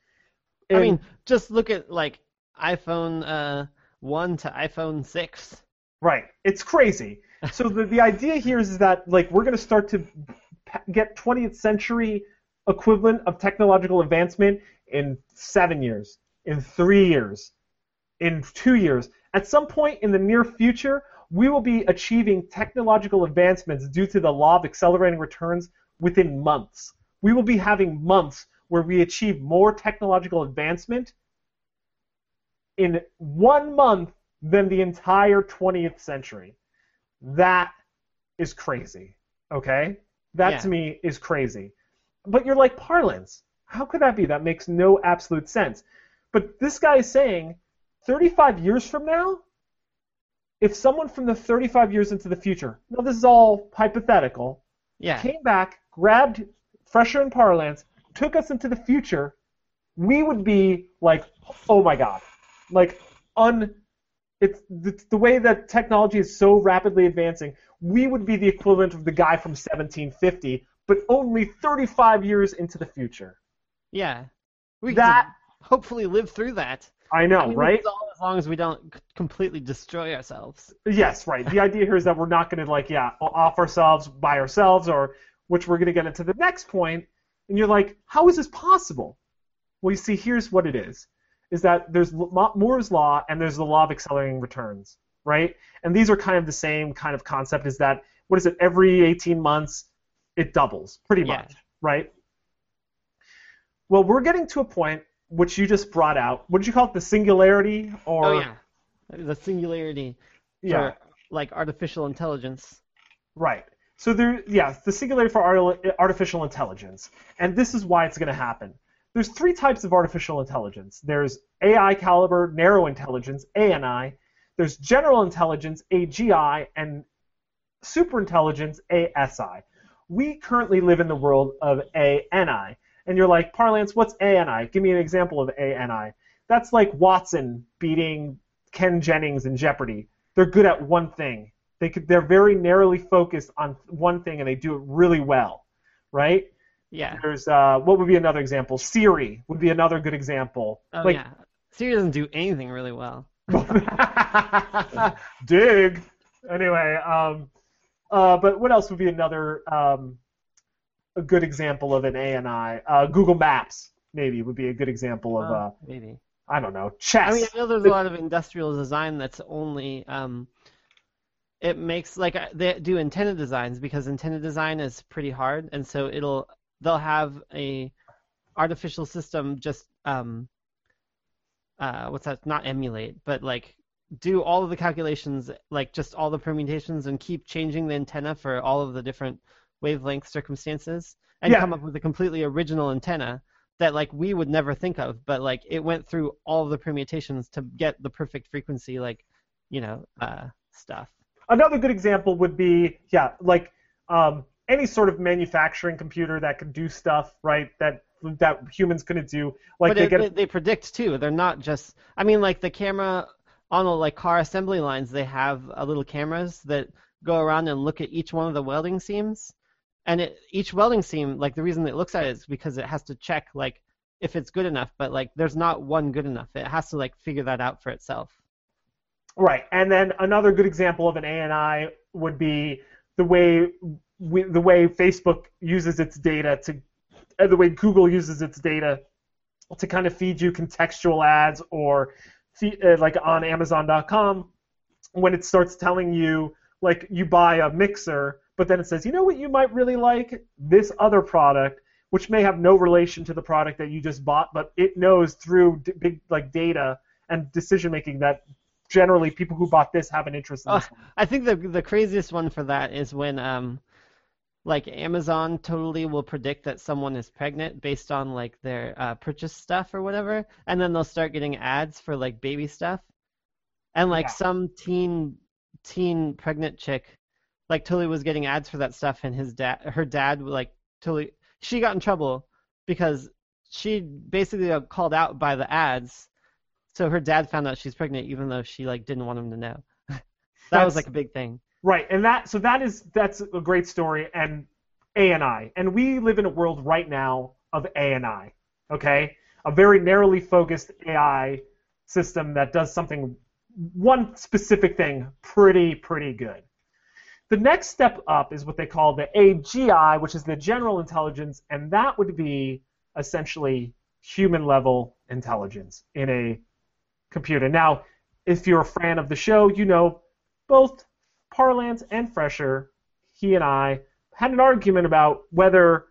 I mean, just look at like iPhone uh, one to iPhone six. Right. It's crazy. So the, the idea here is that like we're going to start to get 20th century equivalent of technological advancement in seven years, in three years, in two years. At some point in the near future, we will be achieving technological advancements due to the law of accelerating returns within months. We will be having months where we achieve more technological advancement in one month than the entire 20th century. That is crazy. Okay? That Yeah. to me is crazy. But you're like parlance. How could that be? That makes no absolute sense. But this guy is saying 35 years from now, if someone from the 35 years into the future, now this is all hypothetical, Yeah. came back, grabbed Fresher and Parlance, took us into the future, we would be like, oh my god, like un. It's the, the way that technology is so rapidly advancing. We would be the equivalent of the guy from 1750, but only 35 years into the future. Yeah. We That could hopefully live through that. I know, I mean, right? as long as we don't completely destroy ourselves. Yes, right. The idea here is that we're not going to like, yeah, off ourselves by ourselves, or which we're going to get into the next point. And you're like, how is this possible? Well, you see, here's what it is: is that there's Moore's law and there's the law of accelerating returns, right? And these are kind of the same kind of concept. Is that what is it? Every 18 months, it doubles, pretty Yeah. much, right? Well, we're getting to a point which you just brought out. What did you call it? The singularity, or oh yeah. The singularity yeah. for like artificial intelligence. Right. So there, yeah, the singularity for artificial intelligence, and this is why it's going to happen. There's three types of artificial intelligence. There's AI caliber narrow intelligence (ANI). There's general intelligence (AGI) and superintelligence, (ASI). We currently live in the world of ANI, and you're like, Parlance, what's ANI? Give me an example of ANI. That's like Watson beating Ken Jennings in Jeopardy. They're good at one thing. They could, they're very narrowly focused on one thing and they do it really well, right? Yeah. There's uh, what would be another example? Siri would be another good example. Oh like, yeah. Siri doesn't do anything really well. dig. Anyway, um, uh, but what else would be another um, a good example of an ANI? Uh, Google Maps maybe would be a good example of Oh, uh, maybe. I don't know chess. I mean, I know there's a lot of industrial design that's only um, it makes like uh, they do antenna designs because antenna design is pretty hard, and so it'll they'll have a artificial system just um, uh, what's that? Not emulate, but like do all of the calculations, like just all the permutations, and keep changing the antenna for all of the different wavelength circumstances, and Yeah. come up with a completely original antenna that like we would never think of, but like it went through all of the permutations to get the perfect frequency, like you know, uh, stuff. Another good example would be, yeah, like um, any sort of manufacturing computer that could do stuff, right? That that humans couldn't do. Like but they it, get they, they predict too. They're not just. I mean, like the camera on the like car assembly lines, they have uh, little cameras that go around and look at each one of the welding seams, and it, each welding seam, like the reason it looks at it is because it has to check like if it's good enough. But like, there's not one good enough. It has to like figure that out for itself. right. And then another good example of an ANI would be the way the way Facebook uses its data to, uh, the way Google uses its data to kind of feed you contextual ads or feed, uh, like on Amazon.com when it starts telling you like you buy a mixer, but then it says, you know what you might really like? This other product, which may have no relation to the product that you just bought, but it knows through d- big like data and decision making that generally people who bought this have an interest in this. one. I think the the craziest one for that is when um like Amazon totally will predict that someone is pregnant based on like their uh, purchase stuff or whatever, and then they'll start getting ads for like baby stuff, and like Yeah. some teen teen pregnant chick like totally was getting ads for that stuff, and his dad her dad like totally she got in trouble because she basically got called out by the ads, so her dad found out she's pregnant even though she like didn't want him to know. That was like a big thing. Right, and that so that is that's a great story and A and I. And we live in a world right now of A and I. Okay? A very narrowly focused AI system that does something one specific thing pretty pretty good. The next step up is what they call the AGI, which is the general intelligence, and that would be essentially human level intelligence in a computer. Now, if you're a fan of the show, you know both Parlance and Fresher, he and I had an argument about whether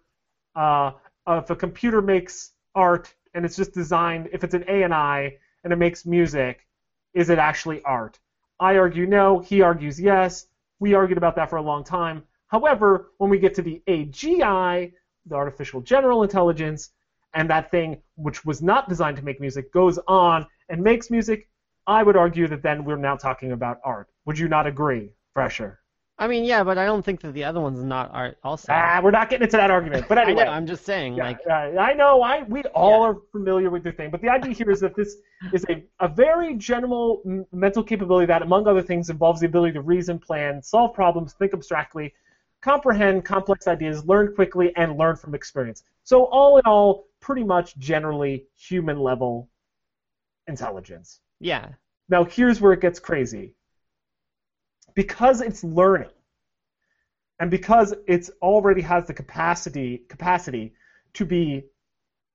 uh, if a computer makes art and it's just designed, if it's an A and I and it makes music, is it actually art? I argue no. He argues yes. We argued about that for a long time. However, when we get to the AGI, the artificial general intelligence, and that thing which was not designed to make music goes on and makes music, I would argue that then we're now talking about art. Would you not agree, Fresher? I mean, yeah, but I don't think that the other one's not art also. Ah, we're not getting into that argument. But I anyway, know, I'm just saying, yeah, like, I know. I we all Yeah. are familiar with the thing, but the idea here is that this is a, a very general m- mental capability that, among other things, involves the ability to reason, plan, solve problems, think abstractly, comprehend complex ideas, learn quickly, and learn from experience. So all in all, pretty much generally human level intelligence. yeah, Now here's where it gets crazy. Because it's learning, and because it's already has the capacity capacity to be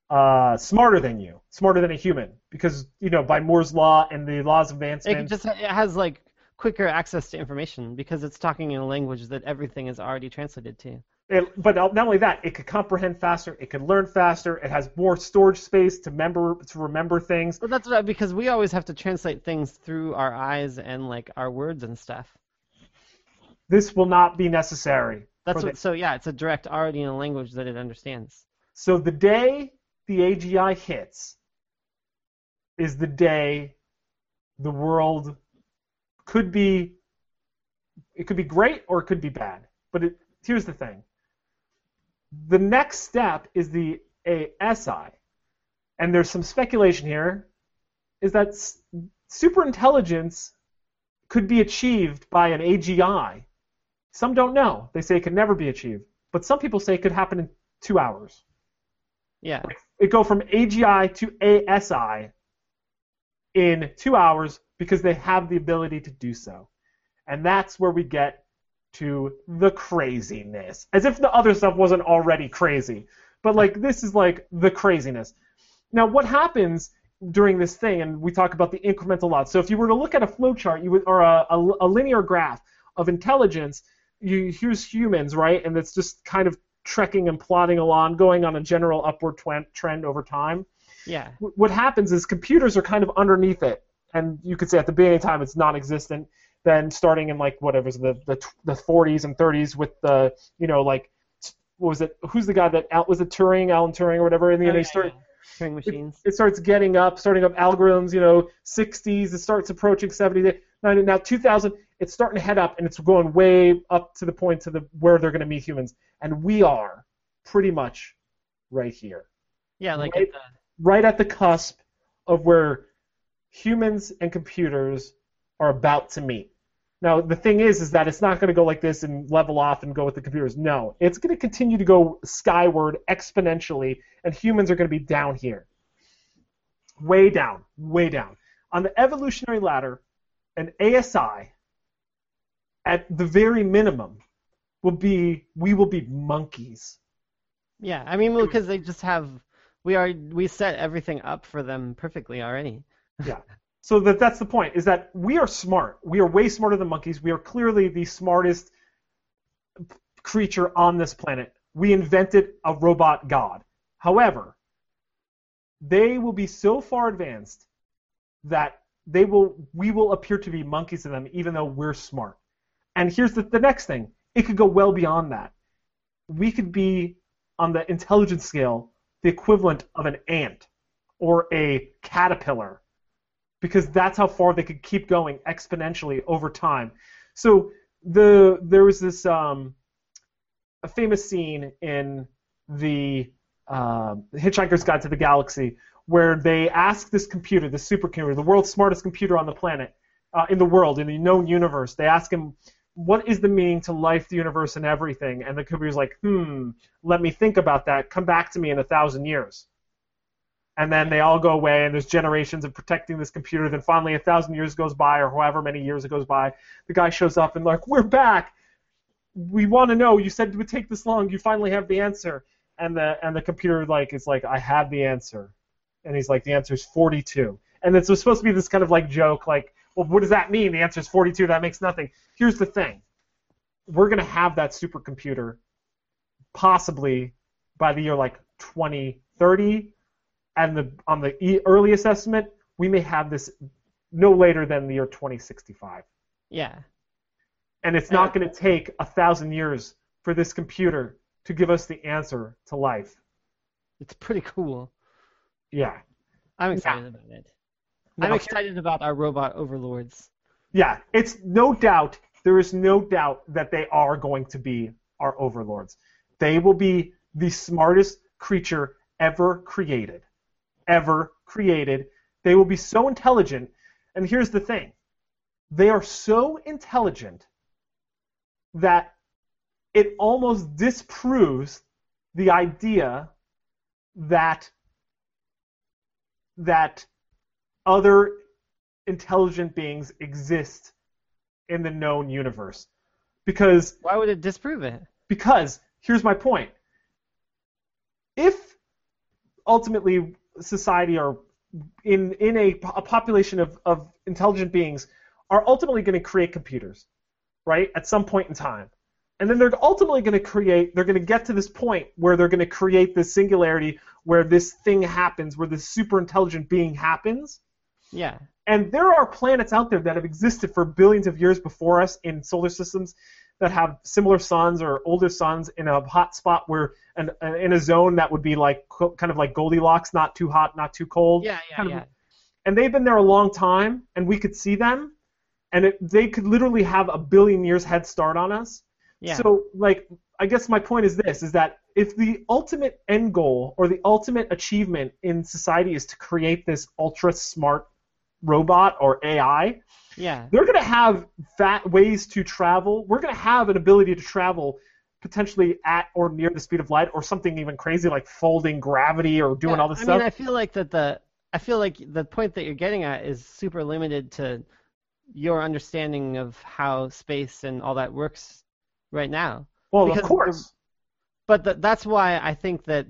uh, smarter than you, smarter than a human, because you know by Moore's law and the laws of advancement. it just it has like quicker access to information because it's talking in a language that everything is already translated to. It, but not only that, it could comprehend faster. It could learn faster. It has more storage space to remember to remember things. But that's what, because we always have to translate things through our eyes and like our words and stuff. This will not be necessary. That's what. So yeah, it's a direct already in a language that it understands. So the day the AGI hits is the day the world could be it could be great or it could be bad. But it, here's the thing. The next step is the ASI. And there's some speculation here is that s- superintelligence could be achieved by an AGI. Some don't know. They say it could never be achieved. But some people say it could happen in 2 hours Yeah. it go from AGI to ASI in two hours because they have the ability to do so. And that's where we get to the craziness. As if the other stuff wasn't already crazy. But like this is like the craziness. Now what happens during this thing, and we talk about the incremental loss. So if you were to look at a flowchart, you would, or a, a, a linear graph of intelligence, you here's humans, right? And it's just kind of trekking and plodding along, going on a general upward twen- trend over time. Yeah. Wh- What happens is computers are kind of underneath it, and you could say at the beginning of time it's non-existent. Then starting in like whatever the the the 40s and 30s with the you know like what was it? Who's the guy that out was it Turing, Alan Turing or whatever? And then Oh, they yeah, start yeah. Turing machines. it starts getting up, starting up algorithms, you know, 60s, it starts approaching 70s, 90, now 2000, it's starting to head up, and it's going way up to the point to the where they're going to meet humans, and we are pretty much right here, Yeah, like right- at the, right at the cusp of where humans and computers are about to meet. Now the thing is, is that it's not going to go like this and level off and go with the computers. No, it's going to continue to go skyward exponentially, and humans are going to be down here, way down, way down. On the evolutionary ladder, an ASI at the very minimum, will be we will be monkeys. Yeah, I mean, because hmm. they just have we are we set everything up for them perfectly already. Yeah. So that that's the point is that we are smart. We are way smarter than monkeys. We are clearly the smartest creature on this planet. We invented a robot god. However, they will be so far advanced that they will we will appear to be monkeys to them even though we're smart. And here's the, the next thing. It could go well beyond that. We could be on the intelligence scale the equivalent of an ant or a caterpillar because that's how far they could keep going exponentially over time. So the there was this um, a famous scene in the uh, Hitchhiker's Guide to the Galaxy where they ask this computer, the supercomputer, the world's smartest computer on the planet, uh, in the world, in the known universe, they ask him, what is the meaning to life, the universe, and everything? And the computer's like, hmm, let me think about that. Come back to me in a thousand years. And then they all go away, and there's generations of protecting this computer. Then finally, a thousand years goes by, or however many years it goes by. The guy shows up and like, we're back. We want to know. You said it would take this long. You finally have the answer. And the and the computer like is like, I have the answer and he's like, the answer is 42. And it's supposed to be this kind of like joke, like, well, what does that mean? The answer is 42. That makes nothing. Here's the thing: we're gonna have that supercomputer possibly by the year like 2030, and the on the earliest estimate, we may have this no later than the year 2065. Yeah. And it's not uh, going to take a thousand years for this computer to give us the answer to life. It's pretty cool. Yeah. I'm excited yeah. about it. I'm excited about our robot overlords. Yeah, it's no doubt, there is no doubt that they are going to be our overlords. They will be the smartest creature ever created. Ever created. They will be so intelligent. And here's the thing they are so intelligent that it almost disproves the idea that that other intelligent beings exist in the known universe. Because why would it disprove it? Because here's my point. If ultimately society or in in a, a population of, of intelligent beings are ultimately going to create computers, right? At some point in time. And then they're ultimately going to create, they're going to get to this point where they're going to create this singularity where this thing happens, where this super intelligent being happens. Yeah. And there are planets out there that have existed for billions of years before us in solar systems that have similar suns or older suns in a hot spot where an, in a zone that would be like kind of like Goldilocks, not too hot, not too cold. Yeah, yeah, kind yeah. Of, and they've been there a long time, and we could see them, and it, they could literally have a billion years head start on us. Yeah. So, like, I guess my point is this: is that if the ultimate end goal or the ultimate achievement in society is to create this ultra smart robot or AI, yeah, they're going to have fat ways to travel. We're going to have an ability to travel potentially at or near the speed of light, or something even crazy like folding gravity or doing yeah, all this I stuff. I mean, I feel like that the I feel like the point that you're getting at is super limited to your understanding of how space and all that works right now. Well, because of course. But the, that's why I think that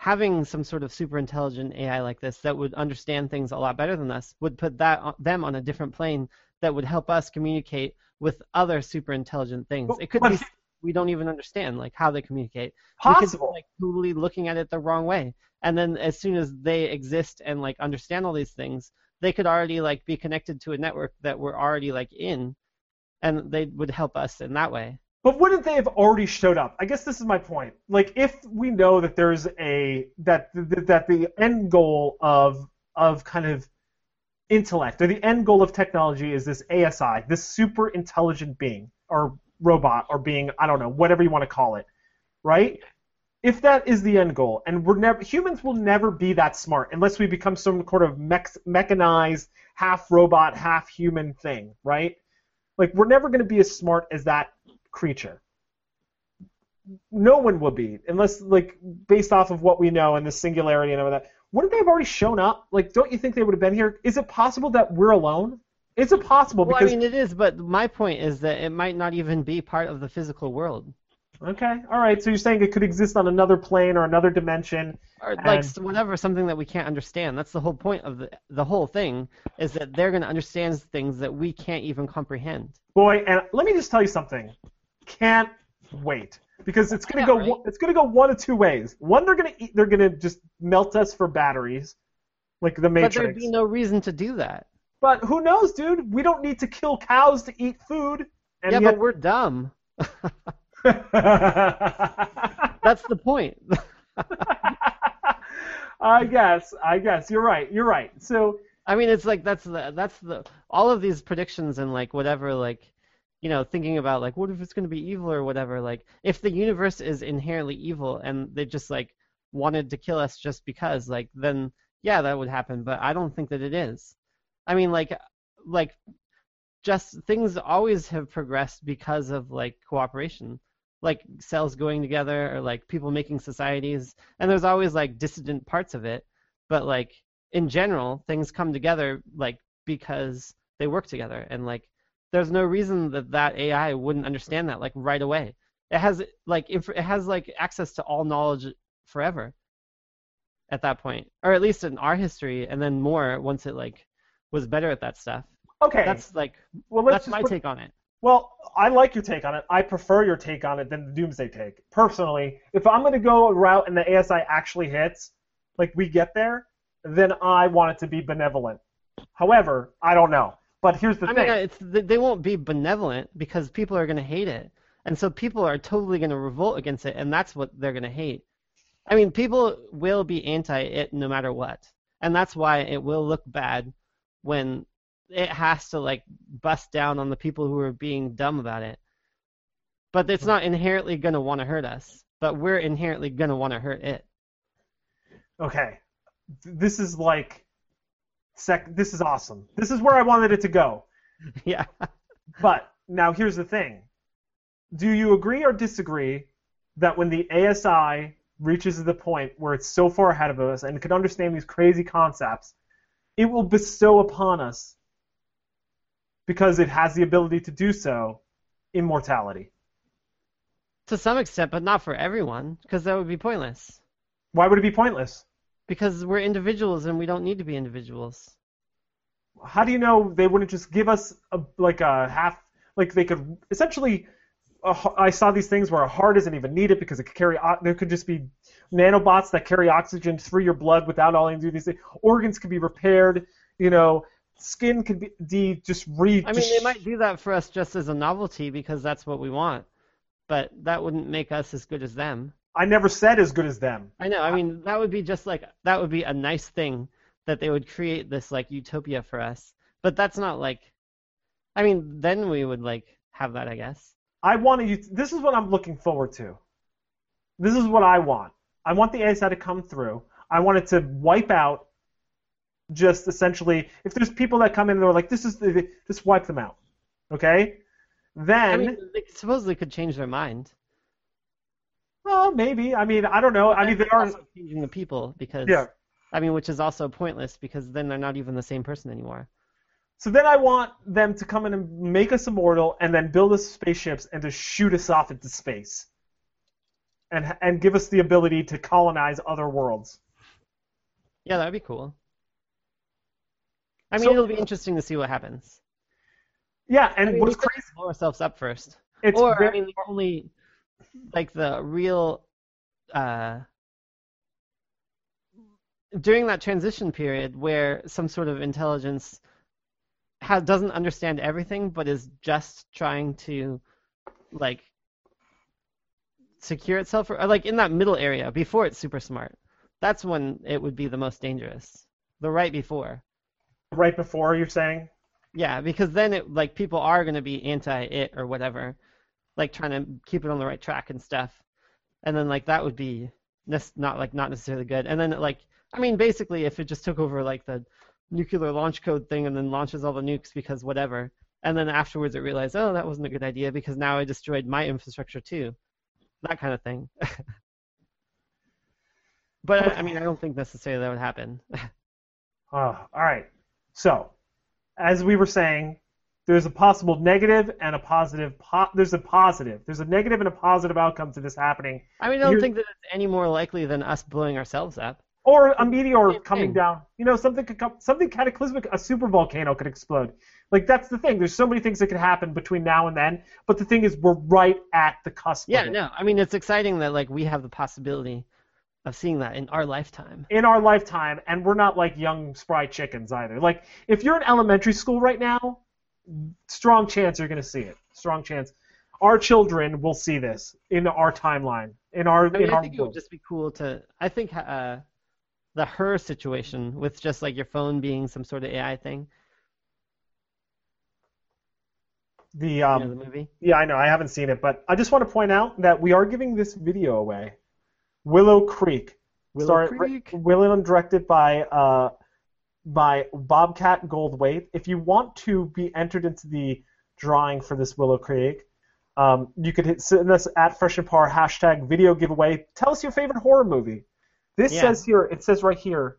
having some sort of super intelligent AI like this that would understand things a lot better than us would put that uh, them on a different plane that would help us communicate with other super intelligent things. It could be we don't even understand like how they communicate. Possible. We could be, like totally looking at it the wrong way. And then as soon as they exist and like understand all these things, they could already like be connected to a network that we're already like in and they would help us in that way. But wouldn't they have already showed up? I guess this is my point. Like, if we know that there's a that that the end goal of of kind of intellect or the end goal of technology is this ASI, this super intelligent being or robot or being, I don't know, whatever you want to call it, right? If that is the end goal, and we're never humans will never be that smart unless we become some sort of mech- mechanized, half robot, half human thing, right? Like we're never going to be as smart as that creature. No one will be, unless like based off of what we know and the singularity and all that. Wouldn't they have already shown up? Like, don't you think they would have been here? Is it possible that we're alone It's impossible Well, I mean, it is, but my point is that it might not even be part of the physical world, okay, all right. So you're saying it could exist on another plane or another dimension. or like And- s- whatever, something that we can't understand. That's the whole point of the the whole thing is that they're going to understand things that we can't even comprehend. Boy, and let me just tell you something. Can't wait because it's gonna go. It's gonna go one of two ways. One, they're gonna eat. They're gonna just melt us for batteries, like the Matrix. But there'd be no reason to do that. But who knows, dude? We don't need to kill cows to eat food. And yeah, yet... but we're dumb. That's the point. I guess. I guess you're right. You're right. So I mean, it's like that's the that's the all of these predictions and like whatever like you know thinking about like what if it's going to be evil or whatever like if the universe is inherently evil and they just like wanted to kill us just because like then yeah that would happen but I don't think that it is. I mean like like just things always have progressed because of like cooperation like cells going together or like people making societies and there's always like dissident parts of it but like in general things come together like because they work together and like there's no reason that that AI wouldn't understand that like right away it has like it has like access to all knowledge forever at that point or at least in our history and then more once it like was better at that stuff okay. that's like well, that's my put- take on it Well, I like your take on it. I prefer your take on it than the Doomsday take. Personally, if I'm going to go a route and the ASI actually hits, like we get there, then I want it to be benevolent. However, I don't know. But here's the I thing. mean, it's they they won't be benevolent because people are going to hate it, and so people are totally going to revolt against it, and that's what they're going to hate. I mean, people will be anti it no matter what, and that's why it will look bad when it has to like bust down on the people who are being dumb about it. But it's not inherently going to want to hurt us, but we're inherently going to want to hurt it. okay, this is like, sec. This is awesome. This is where I wanted it to go. yeah. But now here's the thing. Do you agree or disagree that when the ASI reaches the point where it's so far ahead of us and can understand these crazy concepts, it will bestow upon us, because it has the ability to do so, immortality? To some extent, but not for everyone, because that would be pointless. Why would it be pointless? Because we're individuals and we don't need to be individuals. How do you know they wouldn't just give us a, like a half, like they could essentially. A, I saw these things where a heart isn't even needed because it could carry. There could just be nanobots that carry oxygen through your blood without all do these things. Organs could be repaired. You know, skin could be de, just re. I mean, they might do that for us just as a novelty because that's what we want, but that wouldn't make us as good as them. I never said as good as them. I know. I mean, that would be just like that would be a nice thing that they would create this like utopia for us. But that's not like. I mean, then we would like have that, I guess. I want to. This is what I'm looking forward to. This is what I want. I want the ASI to come through. I want it to wipe out. Just essentially, if there's people that come in and they're like, "This is," the, just wipe them out. Okay. Then, I mean, they supposedly could change their mind. Well, maybe. I mean, I don't know. I mean, they are also changing the people because. Yeah. I mean, which is also pointless because then they're not even the same person anymore. So then I want them to come in and make us immortal, and then build us spaceships and to shoot us off into space, and and give us the ability to colonize other worlds. Yeah, that'd be cool. I mean, So- it'll be interesting to see what happens. Yeah, and I mean, what's crazy? blow ourselves up first. It's or I mean, the only like the real uh, during that transition period where some sort of intelligence has doesn't understand everything, but is just trying to like secure itself, or like in that middle area before it's super smart. That's when it would be the most dangerous. The right before. right before you're saying. Yeah, because then it like people are gonna be anti it or whatever, like trying to keep it on the right track and stuff, and then like that would be nec- not like not necessarily good. And then like I mean basically if it just took over like the nuclear launch code thing and then launches all the nukes because whatever, and then afterwards it realized oh that wasn't a good idea because now I destroyed my infrastructure too, that kind of thing. but I, I mean I don't think necessarily that would happen. Uh, all right. So, as we were saying, there's a possible negative and a positive. Po- there's a positive. There's a negative and a positive outcome to this happening, I mean, I don't You're- think that it's any more likely than us blowing ourselves up. or a meteor coming thing. down. You know, something could come, something cataclysmic. A super volcano could explode. Like that's the thing. There's so many things that could happen between now and then. But the thing is, we're right at the cusp. Yeah, of it. no. I mean, it's exciting that like we have the possibility of seeing that in our lifetime. in our lifetime, and we're not like young spry chickens either. Like if you're in elementary school right now, strong chance you're going to see it. Strong chance. Our children will see this in our timeline, in our I mean, in I our think it would just be cool to. I think uh, the her situation with just like your phone being some sort of AI thing. the you um know, the movie. yeah, I know I haven't seen it, but I just want to point out that we are giving this video away. Willow Creek, Willow starred- Creek. Willow directed by uh by Bobcat Goldthwait. If you want to be entered into the drawing for this Willow Creek, um, you could hit send us at Fresh and Par hashtag video giveaway. Tell us your favorite horror movie. This Yeah. says here, it says right here,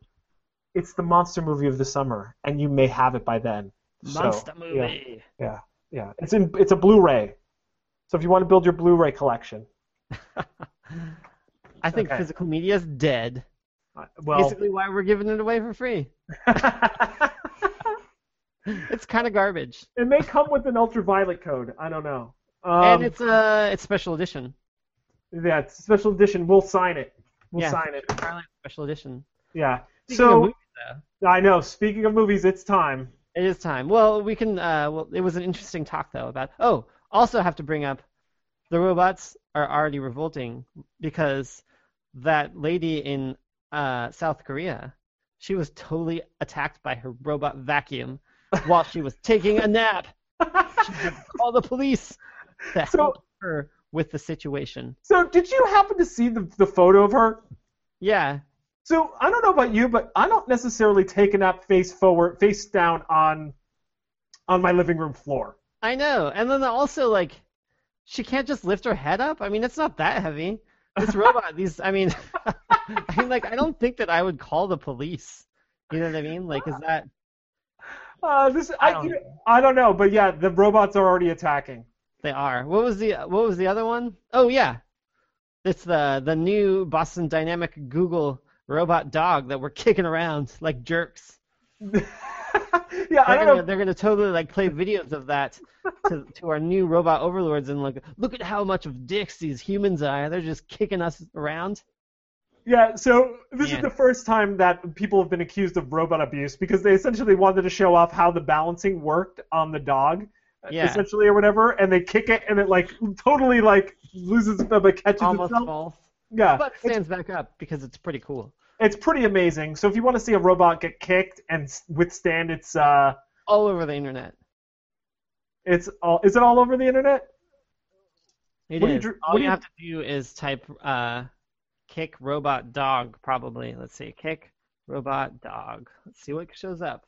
it's the monster movie of the summer, and you may have it by then. So, Monster yeah. movie. Yeah, yeah. It's in it's a Blu-ray. So if you want to build your Blu-ray collection, I think Okay. physical media is dead. Uh, well, Basically, why we're giving it away for free. It's kind of garbage, it may come with an ultraviolet code. I don't know. and Um, it's uh, it's special edition. yeah, it's a special edition. We'll sign it. We'll Yeah. sign it. Special edition. Yeah. Speaking so movies, I know. Speaking of movies, it's time. it is time. Well, we can. Uh, well, it was an interesting talk though about. Oh, also have to bring up, the robots are already revolting because that lady in uh, South Korea, she was totally attacked by her robot vacuum while she was taking a nap. She the police to So- help her with the situation. So did you happen to see the the photo of her? Yeah, So I don't know about you, but I don't necessarily take a nap face forward, face down on on my living room floor. I know. And then also like, she can't just lift her head up. I mean, it's not that heavy. This robot, these. I mean, I mean, like, I don't think that I would call the police. You know what I mean? Like, is that? Uh, this I I, don't you know, I don't know, but yeah, the robots are already attacking. They are. What was the What was the other one? Oh yeah, it's the the new Boston Dynamic Google robot dog that we're kicking around like jerks. yeah, They're don't gonna, they're gonna totally like play videos of that to, to our new robot overlords and like look at how much of dicks these humans are. They're just kicking us around. Yeah, so this Yeah. is the first time that people have been accused of robot abuse because they essentially wanted to show off how the balancing worked on the dog, Yeah. essentially or whatever, and they kick it and it like totally like loses uh, but catches Almost itself. false, Yeah, but it's, stands back up because it's pretty cool. It's pretty amazing. So if you want to see a robot get kicked and withstand its uh, All over the internet. it's all is it all over the internet? It What do you All you you- have to do is type uh, kick robot dog probably. Let's see, kick robot dog. Let's see what shows up.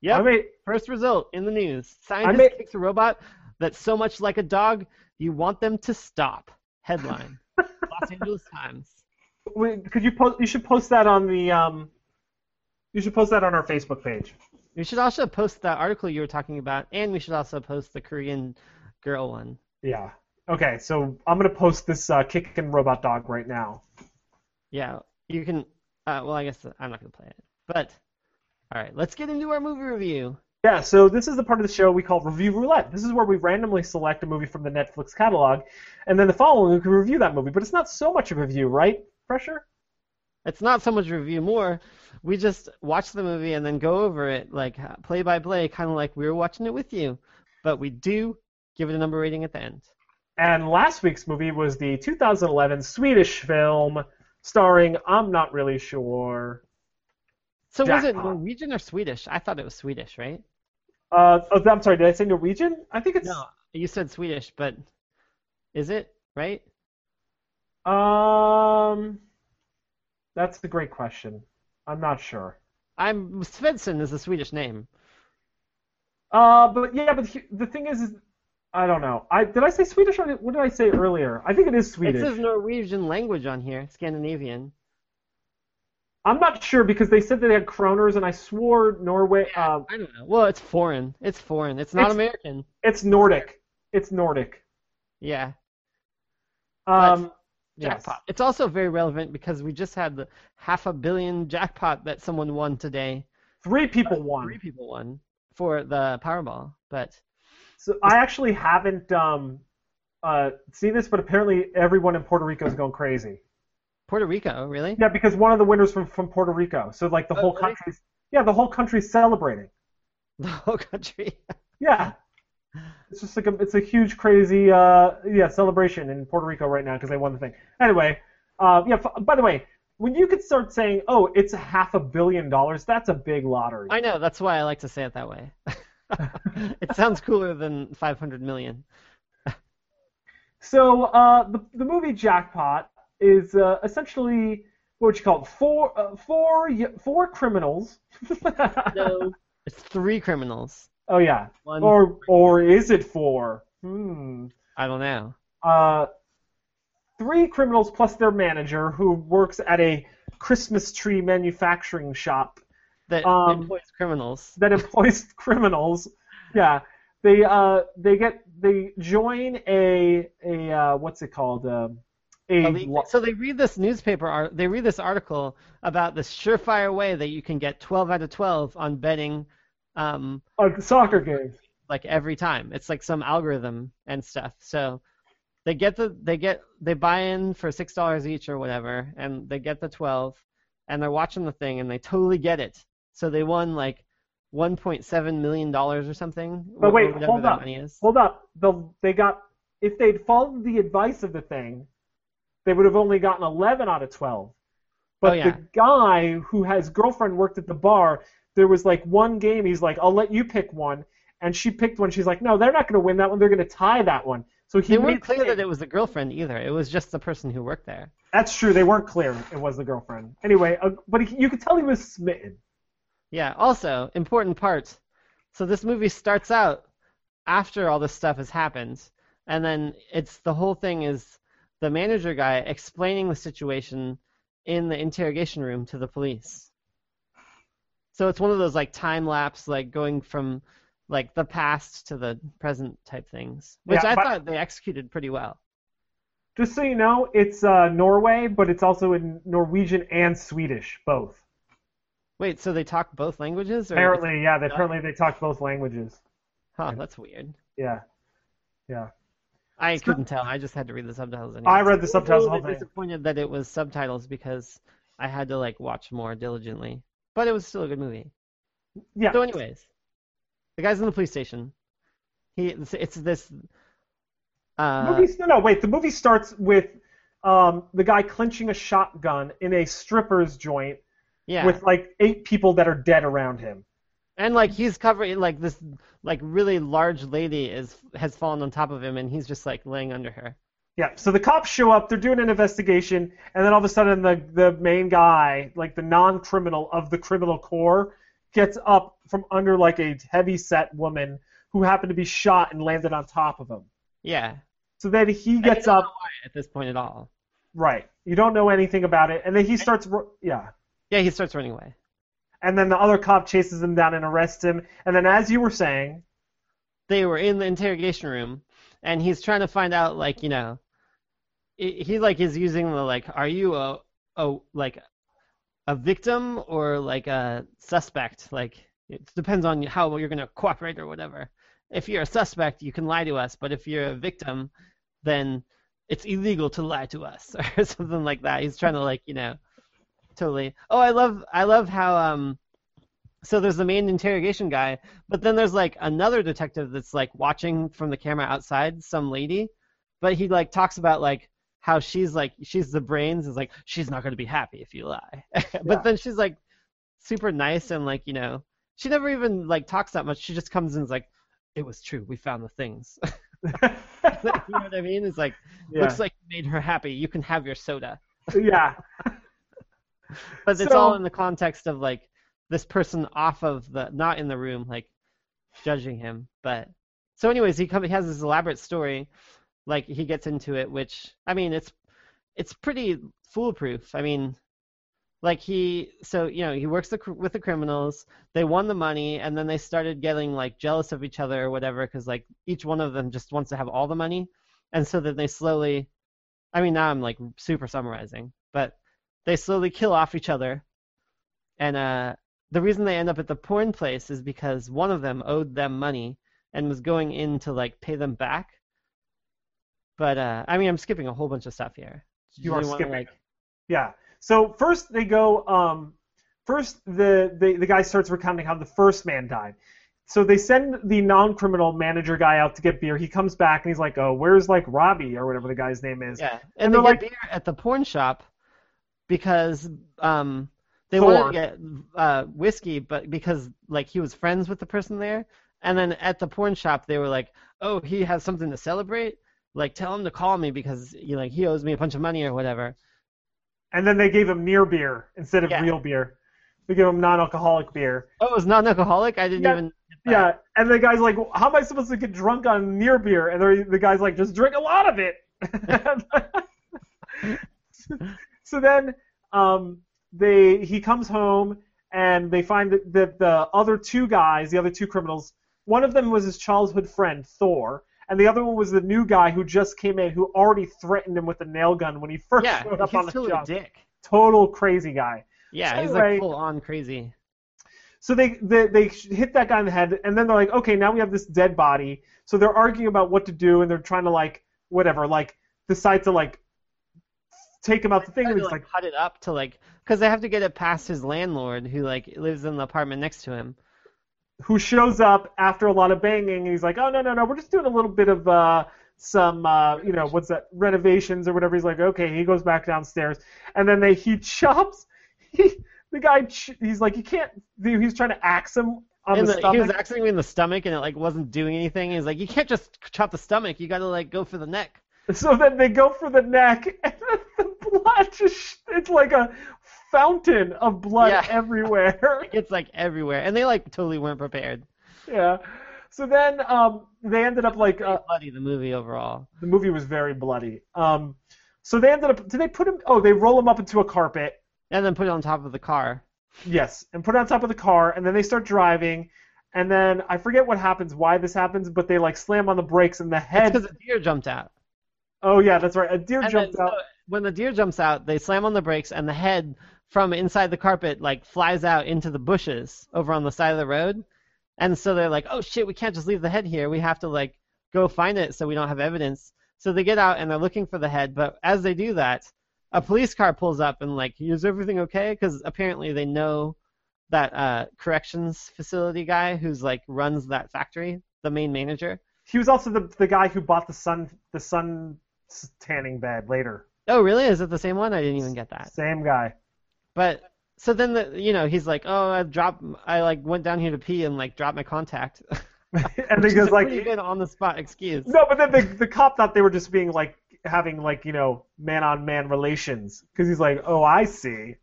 Yeah. I mean, first result in the news. Scientist made- kicks a robot that's so much like a dog you want them to stop. Headline: Los Angeles Times. Could you post? You should post that on the um. You should post that on our Facebook page. We should also post that article you were talking about, and we should also post the Korean girl one. Yeah. Okay, so I'm gonna post this uh, kicking robot dog right now. Yeah, you can. Uh, well, I guess I'm not gonna play it. But all right, let's get into our movie review. Yeah, so this is the part of the show we call Review Roulette. This is where we randomly select a movie from the Netflix catalog, and then the following we can review that movie. But it's not so much of a review, right? Fresher? It's not so much review more. We just watch the movie and then go over it like play by play, kind of like we were watching it with you. But we do give it a number rating at the end. And last week's movie was the 2011 Swedish film starring I'm not really sure. So was it Norwegian or Swedish? I thought it was Swedish, right? Uh, oh, I'm sorry, did I say Norwegian? I think it's. No, you said Swedish, but is it right? Um, that's a great question. I'm not sure. I'm Svensson is the Swedish name. Uh, but yeah, but he- the thing is, is I don't know. I did I say Swedish or what did I say earlier? I think it is Swedish. It says Norwegian language on here, Scandinavian. I'm not sure because they said that they had kroners, and I swore Norway. Uh, I don't know. Well, it's foreign. It's foreign. It's not It's- American. it's Nordic. It's Nordic. Yeah. Um, Yes. Jackpot. It's also very relevant because we just had the half a billion jackpot that someone won today. three people won. Three people won for the Powerball, but So I actually haven't um, uh, seen this, but apparently everyone in Puerto Rico is going crazy. Puerto Rico, really? Yeah, because one of the winners from from Puerto Rico. So like the Oh, whole really? country's yeah, the whole country's celebrating. The whole country. Yeah. It's just like a it's a huge crazy uh yeah celebration in Puerto Rico right now because they won the thing. Anyway, uh yeah. f- By the way, when you could start saying, "Oh, it's a half a billion dollars," that's a big lottery. I know. That's why I like to say it that way. it sounds cooler than 500 million. So uh, the the movie Jackpot is uh, essentially what would you call it? Four uh, four four criminals. No, it's three criminals. Oh yeah. One. Or or is it four? Hmm. I don't know. Uh, three criminals plus their manager who works at a Christmas tree manufacturing shop That Um, employs criminals. that employs criminals. Yeah. They uh they get they join a a uh, what's it called um a So they, read this newspaper art. They read this article about this surefire way that you can get 12 out of 12 on betting, um, a soccer game. like every time. It's like some algorithm and stuff. So they get the they get they buy in for six dollars each or whatever, and they get the 12, and they're watching the thing and they totally get it. So they won like 1.7 million dollars or something. But wait, hold that up. money is. Hold up. The they got if they'd followed the advice of the thing, they would have only gotten 11 out of 12. But Oh, yeah. the guy who has girlfriend worked at the bar, there was like one game. He's like, "I'll let you pick one," and she picked one. She's like, "No, they're not going to win that one. They're going to tie that one." So he they weren't clear that it was the girlfriend either. It was just the person who worked there. That's true. They weren't clear. It was the girlfriend. Anyway, uh, but he, you could tell he was smitten. Yeah. Also, important part. So this movie starts out after all this stuff has happened, and then it's the whole thing is the manager guy explaining the situation in the interrogation room to the police. So it's one of those like time lapse, like going from like the past to the present type things, which Yeah, I thought they executed pretty well. Just so you know, it's uh, Norway, but it's also in Norwegian and Swedish, both. Wait, so they talk both languages? Apparently, yeah. They, apparently, they talk both languages. Huh, that's weird. Yeah, yeah. I So- couldn't tell. I just had to read the subtitles. Anyway. I read the subtitles. I was subtitles a the whole little bit thing. disappointed that it was subtitles because I had to like watch more diligently. But it was still a good movie. Yeah. So, anyways, the guy's in the police station. He it's, it's this. Uh, movie, no, no, wait. The movie starts with um, the guy clinching a shotgun in a stripper's joint yeah, with like eight people that are dead around him. and like he's covering like this like really large lady is has fallen on top of him and he's just like laying under her. Yeah. So the cops show up. They're doing an investigation, and then all of a sudden, the the main guy, like the non-criminal of the criminal core, gets up from under like a heavy set woman who happened to be shot and landed on top of him. Yeah, So then he gets up. at this point at all. Right. You don't know anything about it, and then he starts. Yeah. Yeah, he starts running away. And then the other cop chases him down and arrests him. And then, as you were saying, they were in the interrogation room and he's trying to find out like you know he like is using the like are you a a like a victim or like a suspect? Like it depends on how you're going to cooperate or whatever. If you're a suspect you can lie to us but if you're a victim then it's illegal to lie to us or something like that. He's trying to like you know totally. Oh i love i love how um so there's the main interrogation guy but then there's like another detective that's like watching from the camera outside some lady, but he like talks about like how she's like she's the brains is like she's not going to be happy if you lie. Yeah. but then she's like super nice and like, you know, she never even like talks that much. She just comes in and is like it was true. We found the things. you know what I mean? It's like yeah, looks like you made her happy. You can have your soda. yeah, But it's So- all in the context of like this person off of the not in the room, like judging him. But so, anyways, he come he has this elaborate story, like he gets into it, which I mean, it's it's pretty foolproof. I mean, like he so you know he works the, with the criminals they won the money and then they started getting like jealous of each other or whatever because like each one of them just wants to have all the money and so then they slowly i mean now i'm like super summarizing but they slowly kill off each other and uh the reason they end up at the porn place is because one of them owed them money and was going in to like pay them back but uh i mean i'm skipping a whole bunch of stuff here Do You are wanna, skipping. like, Yeah. So first they go. Um, first the, the the guy starts recounting how the first man died. So they send the non-criminal manager guy out to get beer. He comes back and he's like, "Oh, where's like Robbie or whatever the guy's name is?" Yeah, And and, they're they like- beer at the porn shop because um they Thor. wanted to get uh whiskey, but because like he was friends with the person there, and then at the porn shop they were like, "Oh, he has something to celebrate. Like, tell him to call me because you know he owes me a bunch of money or whatever." And then they gave him near beer instead of Yeah. real beer. They gave him non-alcoholic beer. Oh, it was non-alcoholic. I didn't Yeah. even. Yeah, and the guy's like, "How am I supposed to get drunk on near beer?" And the the guy's like, "Just drink a lot of it." so then, um, they he comes home and they find that, that the other two guys, the other two criminals, one of them was his childhood friend Thor, and the other one was the new guy who just came in who already threatened him with a nail gun when he first Yeah, showed up on he's the still a job. dick. Total crazy guy. Yeah, So he's anyway- like full on crazy. So they, they they hit that guy in the head, and then they're like, okay, now we have this dead body. So they're arguing about what to do, and they're trying to like whatever, like decide to like take him out the thing, and it's like, like, cut it up to like because they have to get it past his landlord who like lives in the apartment next to him. who shows up after a lot of banging, and he's like, oh no no no, we're just doing a little bit of uh some uh you know what's that renovations or whatever. He's like, okay, he goes back downstairs, and then they he chops he the guy he's like he can't he's trying to axe him on and the, the, stomach. he was axing me in the stomach and it like wasn't doing anything. He's like, you can't just chop the stomach. You got to like go for the neck. So then they go for the neck, and blood just, it's like a fountain of blood Yeah. everywhere. It's like everywhere, and they like totally weren't prepared. yeah. So then um, they ended up like, uh, Bloody the movie overall. the movie was very bloody. Um, so they ended up, did they put him, oh, they roll him up into a carpet. And then put it on top of the car. Yes, and put it on top of the car, and then they start driving. And then I forget what happens, why this happens, but they like slam on the brakes, and the head. because a deer jumped out. Oh yeah, that's right. A deer And jumped then, out. When the deer jumps out, they slam on the brakes, and the head from inside the carpet like flies out into the bushes over on the side of the road. And so they're like, "Oh shit, we can't just leave the head here. We have to like go find it so we don't have evidence." So they get out and they're looking for the head. But as they do that, a police car pulls up and like, "Is everything okay?" Because apparently they know that uh, corrections facility guy who's like runs that factory, the main manager. He was also the the guy who bought the sun the sun tanning bed later. Oh, really? Is it the same one? I didn't even get that. Same guy. But so then the you know he's like, oh, I dropped, I like went down here to pee and like dropped my contact. and he goes like, good on the spot excuse. no, but then the the cop thought they were just being like having like you know man on man relations because he's like, oh, I see,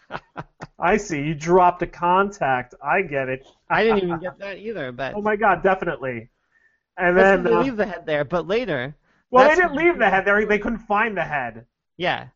I see, you dropped a contact, I get it. I didn't even get that either. But Oh my god, definitely. And then, they uh, leave the head there. But later, well, they didn't leave the head there. They couldn't find the head. yeah,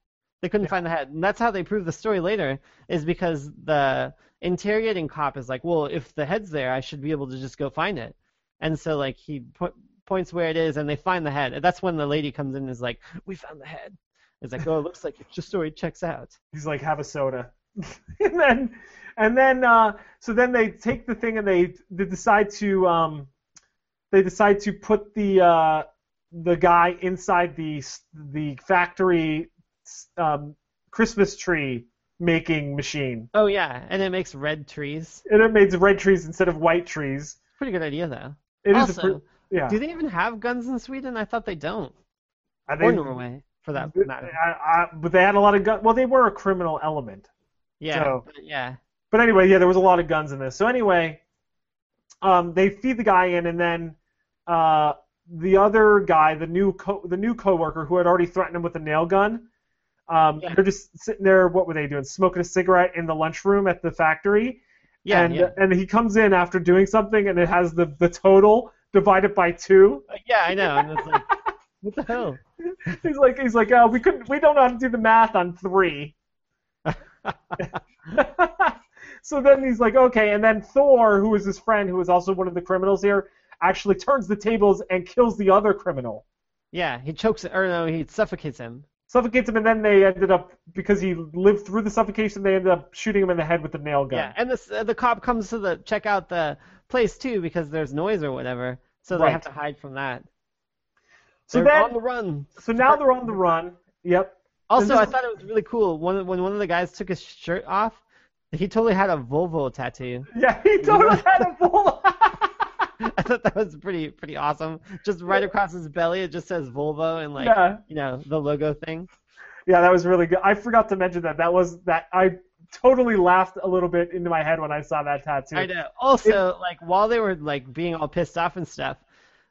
they couldn't find the head, and that's how they prove the story later. Is because the interrogating cop is like, well, if the head's there, I should be able to just go find it. And so like he po- points where it is, and they find the head. And that's when the lady comes in and is like, we found the head. It's like, oh, it looks like your story checks out. He's like, have a soda. and then, and then, uh, so then they take the thing and they, they decide to, um, they decide to put the, uh, the guy inside the the factory um, Christmas tree making machine, Oh yeah, and it makes red trees. and it makes red trees instead of white trees. Pretty good idea though. It is also, a pre- yeah. do they even have guns in Sweden? I thought they don't. I Or Norway, for that matter. I, I, but they had a lot of gun. Well, they were a criminal element. Yeah, so- but yeah. But anyway, yeah, there was a lot of guns in this. So anyway, um, they feed the guy in, and then uh, the other guy, the new co- the new coworker who had already threatened him with a nail gun, um, Yeah. they're just sitting there. What were they doing? Smoking a cigarette in the lunchroom at the factory. Yeah, and yeah. and he comes in after doing something, and it has the the total divided by two. Uh, yeah, I know. And it's like, what the hell? He's like he's like, oh, we couldn't, we don't know how to do the math on three. so then he's like, okay, and then Thor, who is his friend, who is also one of the criminals here, actually turns the tables and kills the other criminal. Yeah, he chokes or no, he suffocates him. Suffocates him, and then they ended up because he lived through the suffocation. They ended up shooting him in the head with the nail gun. Yeah, and this uh, the cop comes to the check out the place too because there's noise or whatever, so they have to hide from that. So they're then, on the run. so now they're on the run. Yep. Also, I thought it was really cool when when one of the guys took his shirt off. He totally had a Volvo tattoo. Yeah, he totally had a full. I thought that was pretty pretty awesome. Just right across his belly, it just says Volvo and like yeah, you know the logo thing. yeah, that was really good. I forgot to mention that. That was that. I totally laughed a little bit into my head when I saw that tattoo. I know. Also, like while they were like being all pissed off and stuff,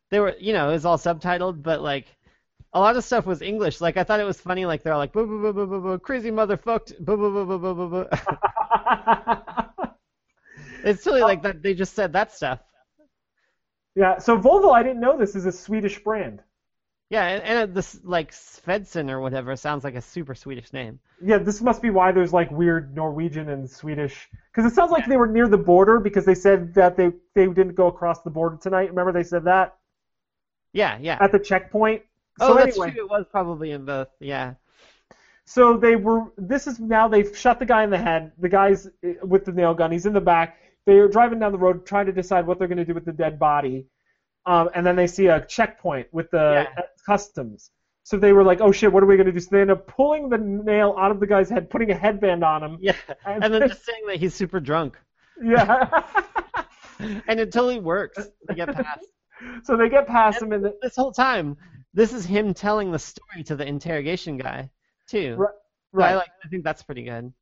they were you know it was all subtitled, but like a lot of stuff was English. Like I thought it was funny. Like they're all like boo boo boo boo boo boo crazy motherfucked boo boo boo boo boo boo boo. it's silly like that. They just said that stuff. Yeah. So Volvo, I didn't know this is a Swedish brand. Yeah, and, and this like Svensson or whatever sounds like a super Swedish name. Yeah, this must be why there's like weird Norwegian and Swedish. Because it sounds like they were near the border because they said that they they didn't go across the border tonight. Remember they said that Yeah, yeah. at the checkpoint. oh, so that's anyway, true. It was probably in both. Yeah. so they were. This is now they've shot the guy in the head. The guy's uh, with the nail gun. He's in the back. They are driving down the road trying to decide what they're going to do with the dead body. Um, and then they see a checkpoint with the Yeah. customs. So they were like, "Oh shit, what are we going to do?" So they end up pulling the nail out of the guy's head, putting a headband on him. Yeah. And then just saying that he's super drunk. yeah. And it totally works to get past. so they get past him, and This whole time, this is him telling the story to the interrogation guy, too. Right, So I like. I think that's pretty good.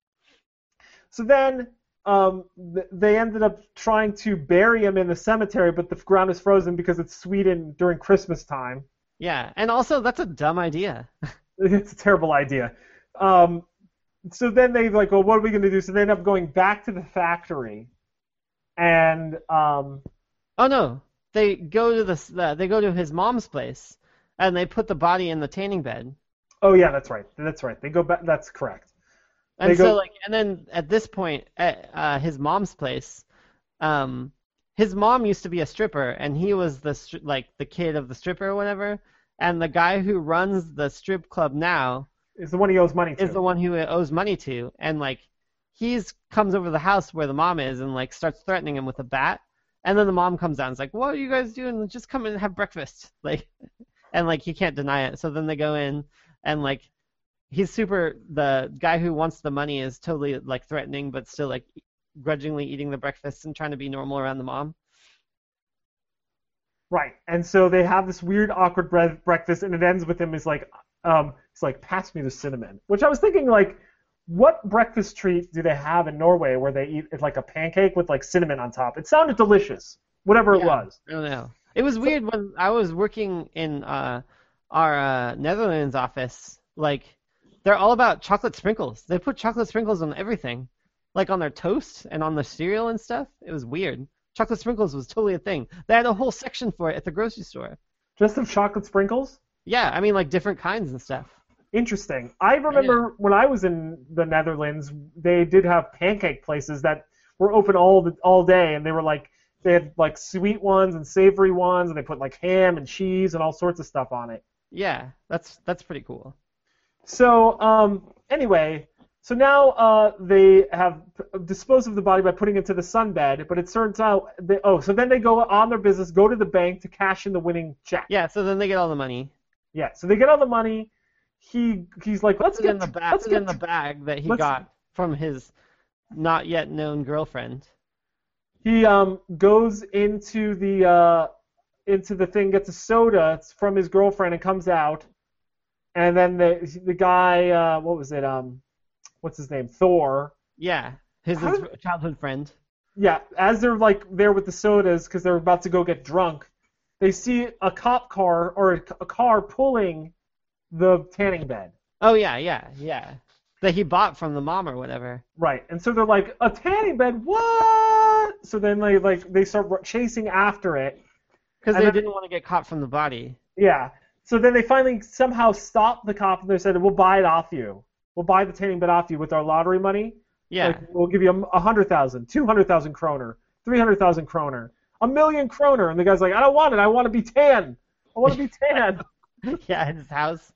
So then um, they ended up trying to bury him in the cemetery, but the ground is frozen because it's Sweden during Christmas time. Yeah, and also that's a dumb idea. It's a terrible idea. Um, so then they like, well, what are we going to do? So they end up going back to the factory, and um, Oh no, they go to the uh, they go to his mom's place, and they put the body in the tanning bed. oh yeah, that's right, that's right. They go back. That's correct. And They so like, and then at this point, at uh, his mom's place, um, his mom used to be a stripper, and he was the stri- like the kid of the stripper or whatever. And the guy who runs the strip club now Is the one he owes money to. is the one who owes money to, and like he's comes over to the house where the mom is and like starts threatening him with a bat. And then the mom comes out and is like, "What are you guys doing? Just come in and have breakfast." Like, and like he can't deny it. So then they go in, and like he's super. The guy who wants the money is totally like threatening, but still like grudgingly eating the breakfast and trying to be normal around the mom. Right, and so they have this weird, awkward bre- breakfast, and it ends with him is like, um, it's like, pass me the cinnamon. Which I was thinking, like, what breakfast treat do they have in Norway where they eat it's like a pancake with like cinnamon on top? It sounded delicious, whatever it was. I don't know. It was weird when I was working in uh, our uh, Netherlands office. Like, they're all about chocolate sprinkles. They put chocolate sprinkles on everything, like on their toast and on the cereal and stuff. It was weird. Chocolate sprinkles was totally a thing. They had a whole section for it at the grocery store. Just some chocolate sprinkles. Yeah, I mean, like different kinds and stuff. Interesting. I remember when I was in the Netherlands, they did have pancake places that were open all the, all day, and they were like they had like sweet ones and savory ones, and they put like ham and cheese and all sorts of stuff on it. Yeah, that's that's pretty cool. So um, anyway, so now uh, they have disposed of the body by putting it to the sunbed, but it turns out they, oh, so then they go on their business, go to the bank to cash in the winning check. Yeah, so then they get all the money. Yeah. So they get all the money. He he's like, let's get in the bag. let's it in the bag that he got from his not yet known girlfriend. he um goes into the uh into the thing, gets a soda from his girlfriend, and comes out. And then the the guy, uh, what was it? Um, what's his name? Thor. Yeah, his, his did- childhood friend. Yeah, as they're like there with the sodas because they're about to go get drunk, they see a cop car or a, a car pulling the tanning bed. Oh yeah, yeah, yeah. That he bought from the mom or whatever. Right, and so they're like, a tanning bed? What? So then they like they start chasing after it. Because they then- didn't want to get caught from the body. Yeah. So then they finally somehow stop the cop and they said, "We'll buy it off you." we'll buy the tanning bed off you with our lottery money. Yeah. Like, we'll give you a hundred thousand, two hundred thousand kroner, three hundred thousand kroner, a million kroner, and the guy's like, I don't want it. I want to be tan. I want to be tan. yeah, in his house.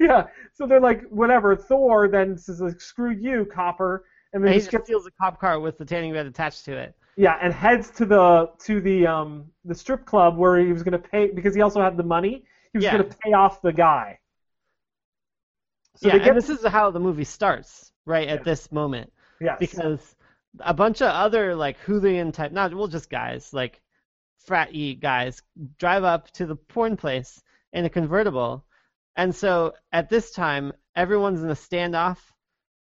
yeah. So they're like, whatever. Thor then says, like, screw you, Copper, and then And he just steals a cop car with the tanning bed attached to it. yeah, and heads to the to the um the strip club where he was gonna pay because he also had the money. He was Yeah. gonna pay off the guy. So yeah, get and this is how the movie starts, right at Yeah. this moment, yes. because a bunch of other like hooligan type, not well, just guys like frat y guys drive up to the porn place in a convertible, and so at this time everyone's in a standoff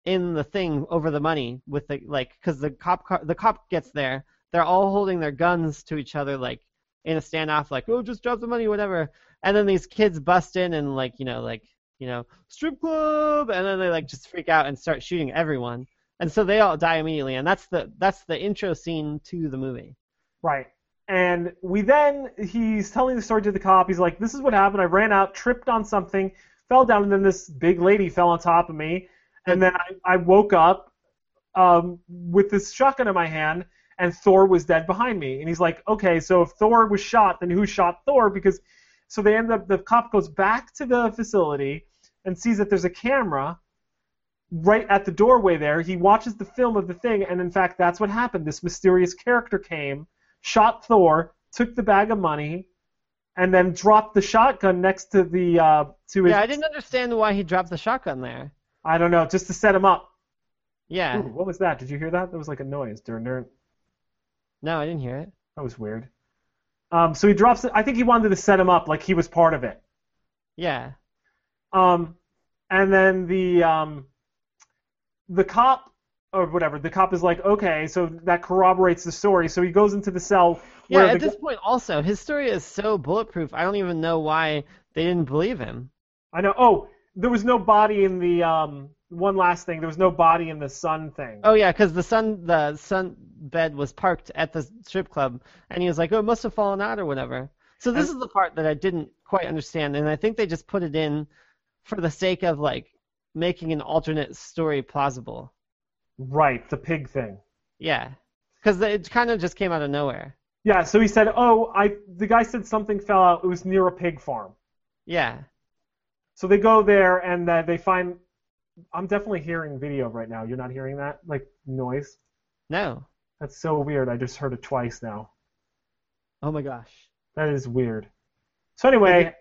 in the thing over the money with the like because the cop car the cop gets there, they're all holding their guns to each other like in a standoff, like oh just drop the money, whatever, and then these kids bust in and like you know like you know strip club, and then they like just freak out and start shooting everyone and so they all die immediately and that's the that's the intro scene to the movie Right. And we then he's telling the story to the cop. He's like, "This is what happened. I ran out, tripped on something, fell down, and then this big lady fell on top of me, and then I, I woke up um, with this shotgun in my hand, and Thor was dead behind me." And he's like, "Okay, so if Thor was shot, then who shot Thor?" Because so they end up the cop goes back to the facility and sees that there's a camera right at the doorway there. He watches the film of the thing, and in fact, that's what happened. This mysterious character came, shot Thor, took the bag of money, and then dropped the shotgun next to the uh, to his. yeah i didn't understand why he dropped the shotgun there I don't know, just to set him up. yeah Ooh, what was that? Did you hear that? There was like a noise. No i didn't hear it That was weird. Um, so he drops it. I think he wanted to set him up like he was part of it. yeah Um, and then the um, the cop or whatever, the cop is like, okay, so that corroborates the story. So he goes into the cell yeah at this point also his story is so bulletproof i don't even know why they didn't believe him I know. Oh, there was no body in the um. One last thing, there was no body in the sun thing. oh yeah because the sun the sun bed was parked at the strip club and he was like oh it must have fallen out or whatever so this And- is the part that i didn't quite understand and i think they just put it in for the sake of like making an alternate story plausible Right, the pig thing. Yeah, because it kind of just came out of nowhere. Yeah. So he said, oh, I. The guy said something fell out. It was near a pig farm. Yeah, So they go there and uh, they find. I'm definitely hearing video right now. You're not hearing that, like noise. no. That's so weird. I just heard it twice now. Oh my gosh, That is weird. So anyway,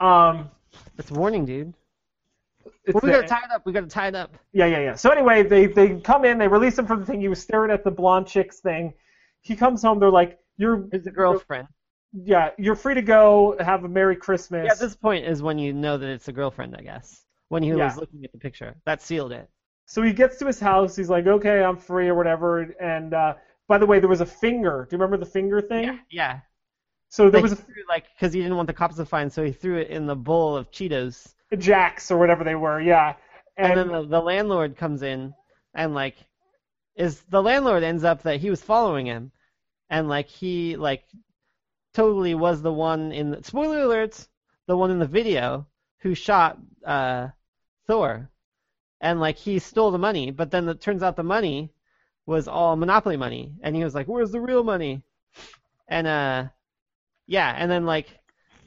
um, it's warning, dude. it's Well, we the- gotta tie it up. We gotta tie it up. Yeah, yeah, yeah. So anyway, they they come in, they release him from the thing. He was staring at the blonde chick's thing. He comes home. They're like, "You're His girlfriend. Yeah, you're free to go. Have a Merry Christmas." Yeah, this point is when you know that it's a girlfriend, I guess. When he Yeah. was looking at the picture, that sealed it. So he gets to his house. He's like, "Okay, I'm free or whatever." And uh, by the way, there was a finger. Do you remember the finger thing? Yeah, yeah. So there Like, was he threw, like because he didn't want the cops to find, so he threw it in the bowl of Cheetos. a Jacks or whatever they were. Yeah. And, then the, the landlord comes in and like is the landlord ends up that he was following him and like he like totally was the one in the spoiler alerts the one in the video who shot uh Thor. And like he stole the money but then it turns out the money was all monopoly money. And he was like where's the real money? And uh yeah and then like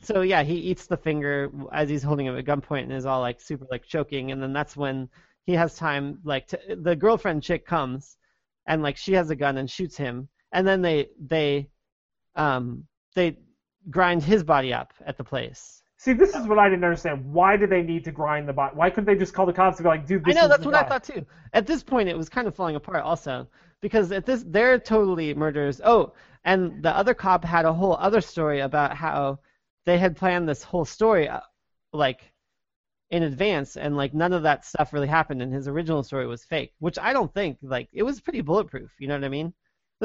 so yeah, he eats the finger as he's holding him at gunpoint and is all like super like choking, and then that's when he has time like to, the girlfriend chick comes, and like she has a gun and shoots him, and then they they um they grind his body up at the place. See, this is what I didn't understand. Why did they need to grind the body? Why couldn't they just call the cops and be like, "Dude, this I know is that's the what I thought too. At this point, it was kind of falling apart also because at this they're totally murderers. Oh, and the other cop had a whole other story about how they had planned this whole story uh, like in advance and like none of that stuff really happened and his original story was fake which i don't think like it was pretty bulletproof you know what i mean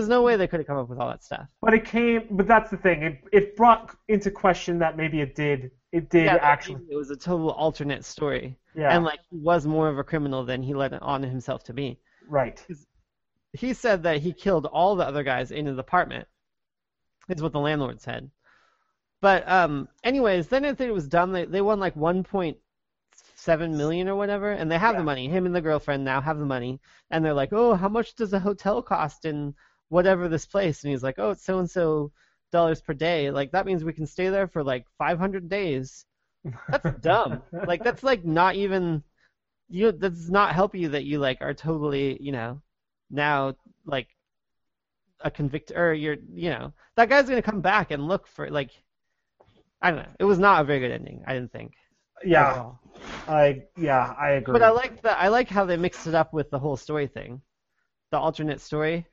there's no way they could have come up with all that stuff But it came. But that's the thing. It it brought into question that maybe it did. It did yeah, actually. it was a total alternate story Yeah. and like he was more of a criminal than he let on himself to be right. he said that he killed all the other guys in his apartment. Is what the landlord said. But um, anyways, then after it was done, they they won like 1.6 seven million or whatever, and they have Yeah. the money. Him and the girlfriend now have the money, and they're like, "Oh, how much does a hotel cost in whatever this place?" And he's like, "Oh, it's so and so dollars per day. Like that means we can stay there for like 500 days." That's dumb. like that's like not even you. That does not help you that you like are totally you know now like a convict or you're you know that guy's gonna come back and look for like I don't know. It was not a very good ending. I didn't think. yeah. I yeah I agree. But I like the I like how they mixed it up with the whole story thing, the alternate story.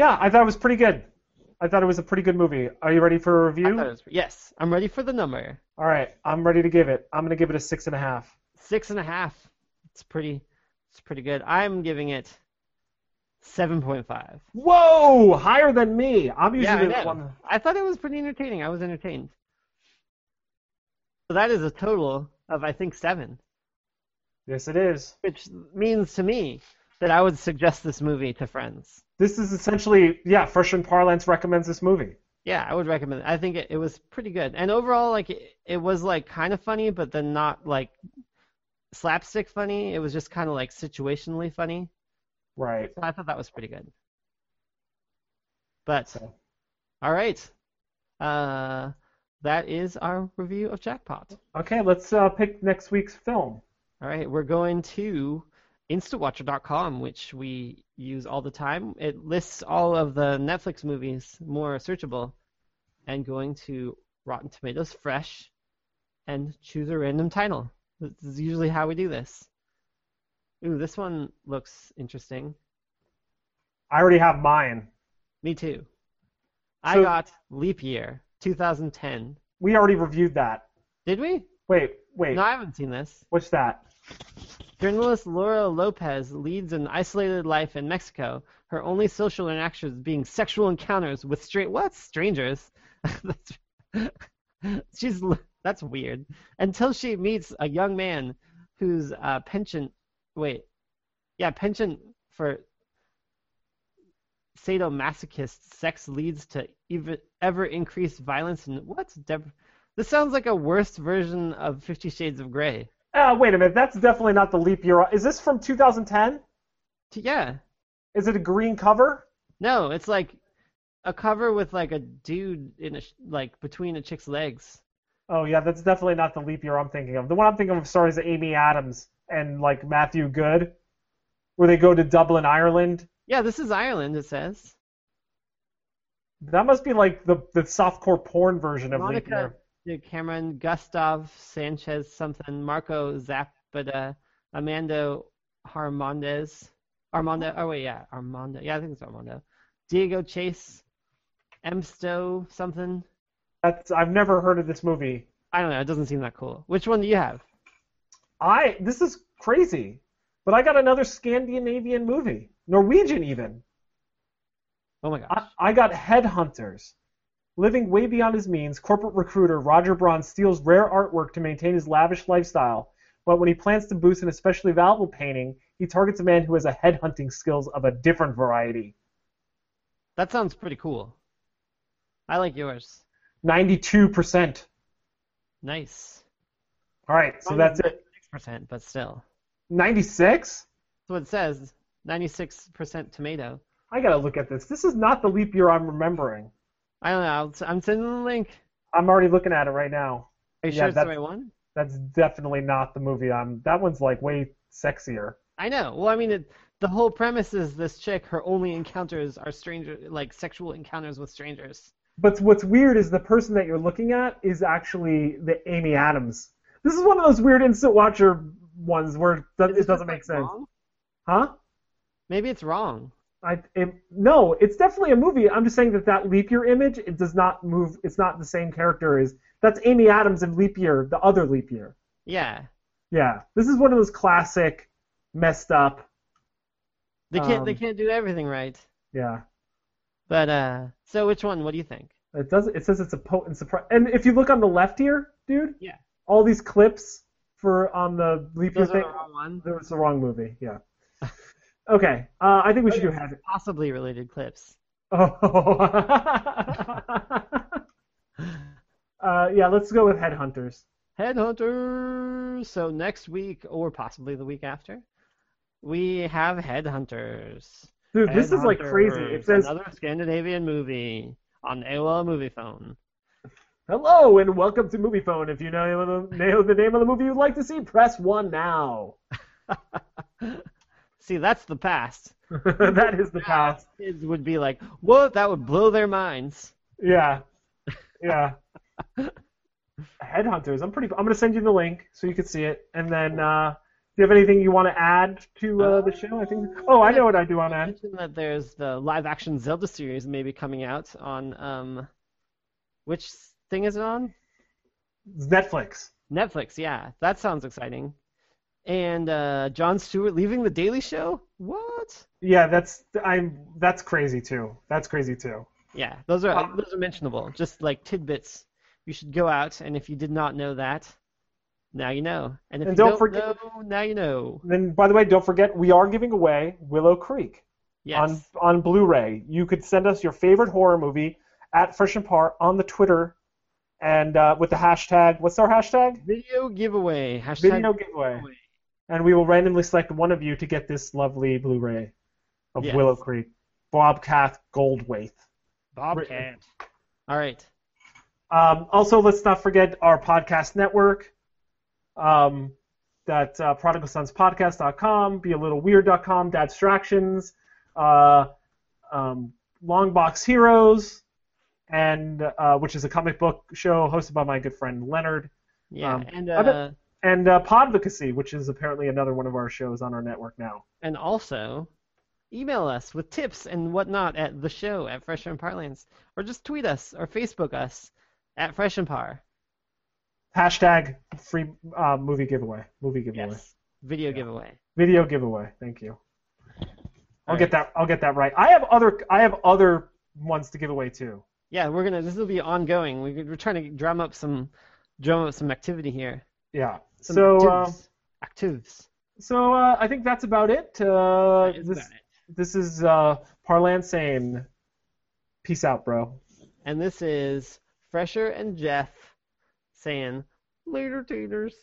Yeah, I thought it was pretty good. I thought it was a pretty good movie. Are you ready for a review? was, yes, I'm ready for the number All right, I'm ready to give it. I'm gonna give it a six and a half. six and a half. It's pretty. It's pretty good. I'm giving it seven point five. Whoa, higher than me. I'm Yeah, I usually the know. one. I thought it was pretty entertaining. I was entertained. So that is a total of I think seven, Yes, it is. which means to me that I would suggest this movie to friends. This is essentially yeah. Fresh and Parlance recommends this movie. Yeah, I would recommend it. I think it, it was pretty good. And overall, like it, it was like kind of funny, but then not like slapstick funny. It was just kind of like situationally funny. Right. So I thought that was pretty good. But So all right, uh, that is our review of Jackpot. okay, let's uh, pick next week's film. All right, we're going to instantwatcher.com, which we use all the time. It lists all of the Netflix movies more searchable, and going to Rotten Tomatoes Fresh and choose a random title. This is usually how we do this. Ooh, this one looks interesting. I already have mine. Me too. I got Leap Year 2010. We already reviewed that. Did we? Wait, wait. No, I haven't seen this. What's that? Journalist Laura Lopez leads an isolated life in Mexico, her only social interactions being sexual encounters with straight what strangers. that's, she's that's weird. Until she meets a young man whose uh, penchant, wait, yeah, penchant for sadomasochist sex leads to even ever increased violence and what's this sounds like a worse version of Fifty Shades of Grey. Uh, wait a minute. That's definitely not the leap year. Is this from 2010? Yeah. Is it a green cover? No, it's like a cover with like a dude in a sh- like between a chick's legs. Oh yeah, that's definitely not the leap year I'm thinking of. The one I'm thinking of, sorry, is Amy Adams and like Matthew Goode, where they go to Dublin, Ireland. Yeah, this is Ireland. It says That must be like the the softcore porn version of leap year. Cameron, Gustav Sanchez, something, Marco Zapata, Amanda Harmondes, Armando. Oh wait, yeah, Armando. Yeah, I think it's Armando. Diego Chase, M Stowe, something. That's I've never heard of this movie. I don't know. It doesn't seem that cool. Which one do you have? I this is crazy, but I got another Scandinavian movie, Norwegian even. Oh my gosh. I, I got Headhunters. Living way beyond his means, corporate recruiter Roger Brown steals rare artwork to maintain his lavish lifestyle. But when he plans to boost an especially valuable painting, he targets a man who has a headhunting skills of a different variety. That sounds pretty cool. I like yours. 92%. Nice. All right, so that's it. Six percent, but still. 96? That's what it says. Ninety-six percent tomato. I gotta look at this. This is not the leap year I'm remembering. I don't know. I'll, I'm sending the link. I'm already looking at it right now. Are you Yeah, sure it's the right one? That's definitely not the movie I'm. That one's like way sexier. I know. Well, I mean, it, the whole premise is this chick. Her only encounters are stranger, like sexual encounters with strangers. But what's weird is the person that you're looking at is actually the Amy Adams. This is one of those weird instant watcher ones where it does- Is it doesn't make like, sense. wrong? Huh? Maybe it's wrong. I it, no, it's definitely a movie. I'm just saying that that leap year image it does not move. It's not the same character as that's Amy Adams in Leap Year, the other Leap Year. Yeah. Yeah, this is one of those classic, messed up. They can't. they Um, can't do everything right. Yeah, But uh, so which one? What do you think? it does. It says it's a potent surprise. And if you look on the left here, dude. Yeah. All these clips for on the Leap Year thing. the wrong one. There was the wrong movie. Yeah. Okay. Uh, I think we should do head. Possibly related clips. Oh. uh, yeah. Let's go with Headhunters. Headhunters. So next week, or possibly the week after, we have Headhunters. Dude, this is like crazy. Headhunters, It says, another Scandinavian movie on AOL Moviefone. "Hello and welcome to Moviefone. If you know the name of the name of the movie you'd like to see, press one now." See, that's the past. that is the past. Kids would be like, "What? That would blow their minds." Yeah, yeah. Headhunters. I'm pretty. I'm gonna send you the link so you can see it. And then, uh, do you have anything you want to add to uh, the show? I think. Oh, I know what I do want to add. that there's the live-action Zelda series maybe coming out on um, which thing is it on? Netflix. Netflix. Yeah, that sounds exciting. And uh, Jon Stewart leaving the Daily Show. What? Yeah, that's I'm. That's crazy too. That's crazy too. Yeah, those are Um, those are mentionable. Just like tidbits. You should go out, and if you did not know that, now you know. And if And you don't don't forget- know, now you know. Then, by the way, don't forget we are giving away Willow Creek Yes. on on Blu-ray. You could send us your favorite horror movie at Fresh and Par on the Twitter, and uh, with the hashtag. What's our hashtag? Video giveaway. Hashtag Video giveaway. And we will randomly select one of you to get this lovely Blu-ray of Yes. Willow Creek. Bobcat Goldthwait. Bobcat. All right. Um, also, let's not forget our podcast network. Um, that uh, prodigalsonspodcast.com, bealittleweird.com, Dadstractions, uh, um, Longbox Heroes, and uh, which is a comic book show hosted by my good friend Leonard, Yeah, Um, and uh, and uh, Podvocacy, which is apparently another one of our shows on our network now. and also email us with tips and whatnot at the show at Fresh and Parlance, or just tweet us or Facebook us at Fresh and Par. Hashtag free uh, movie giveaway. Movie giveaway. Yes. Video Yeah. giveaway. Video giveaway. Thank you. I'll All get that. I'll get that right. I have other. I have other ones to give away too. Yeah, we're gonna. This will be ongoing. We, we're trying to drum up some, drum up some activity here. Yeah. Some So, uh, actives. actives. so uh, I think that's about it. Uh, That is this about it. this is uh, Parlance saying, "Peace out, bro." And this is Fresher and Jeff saying later, taters.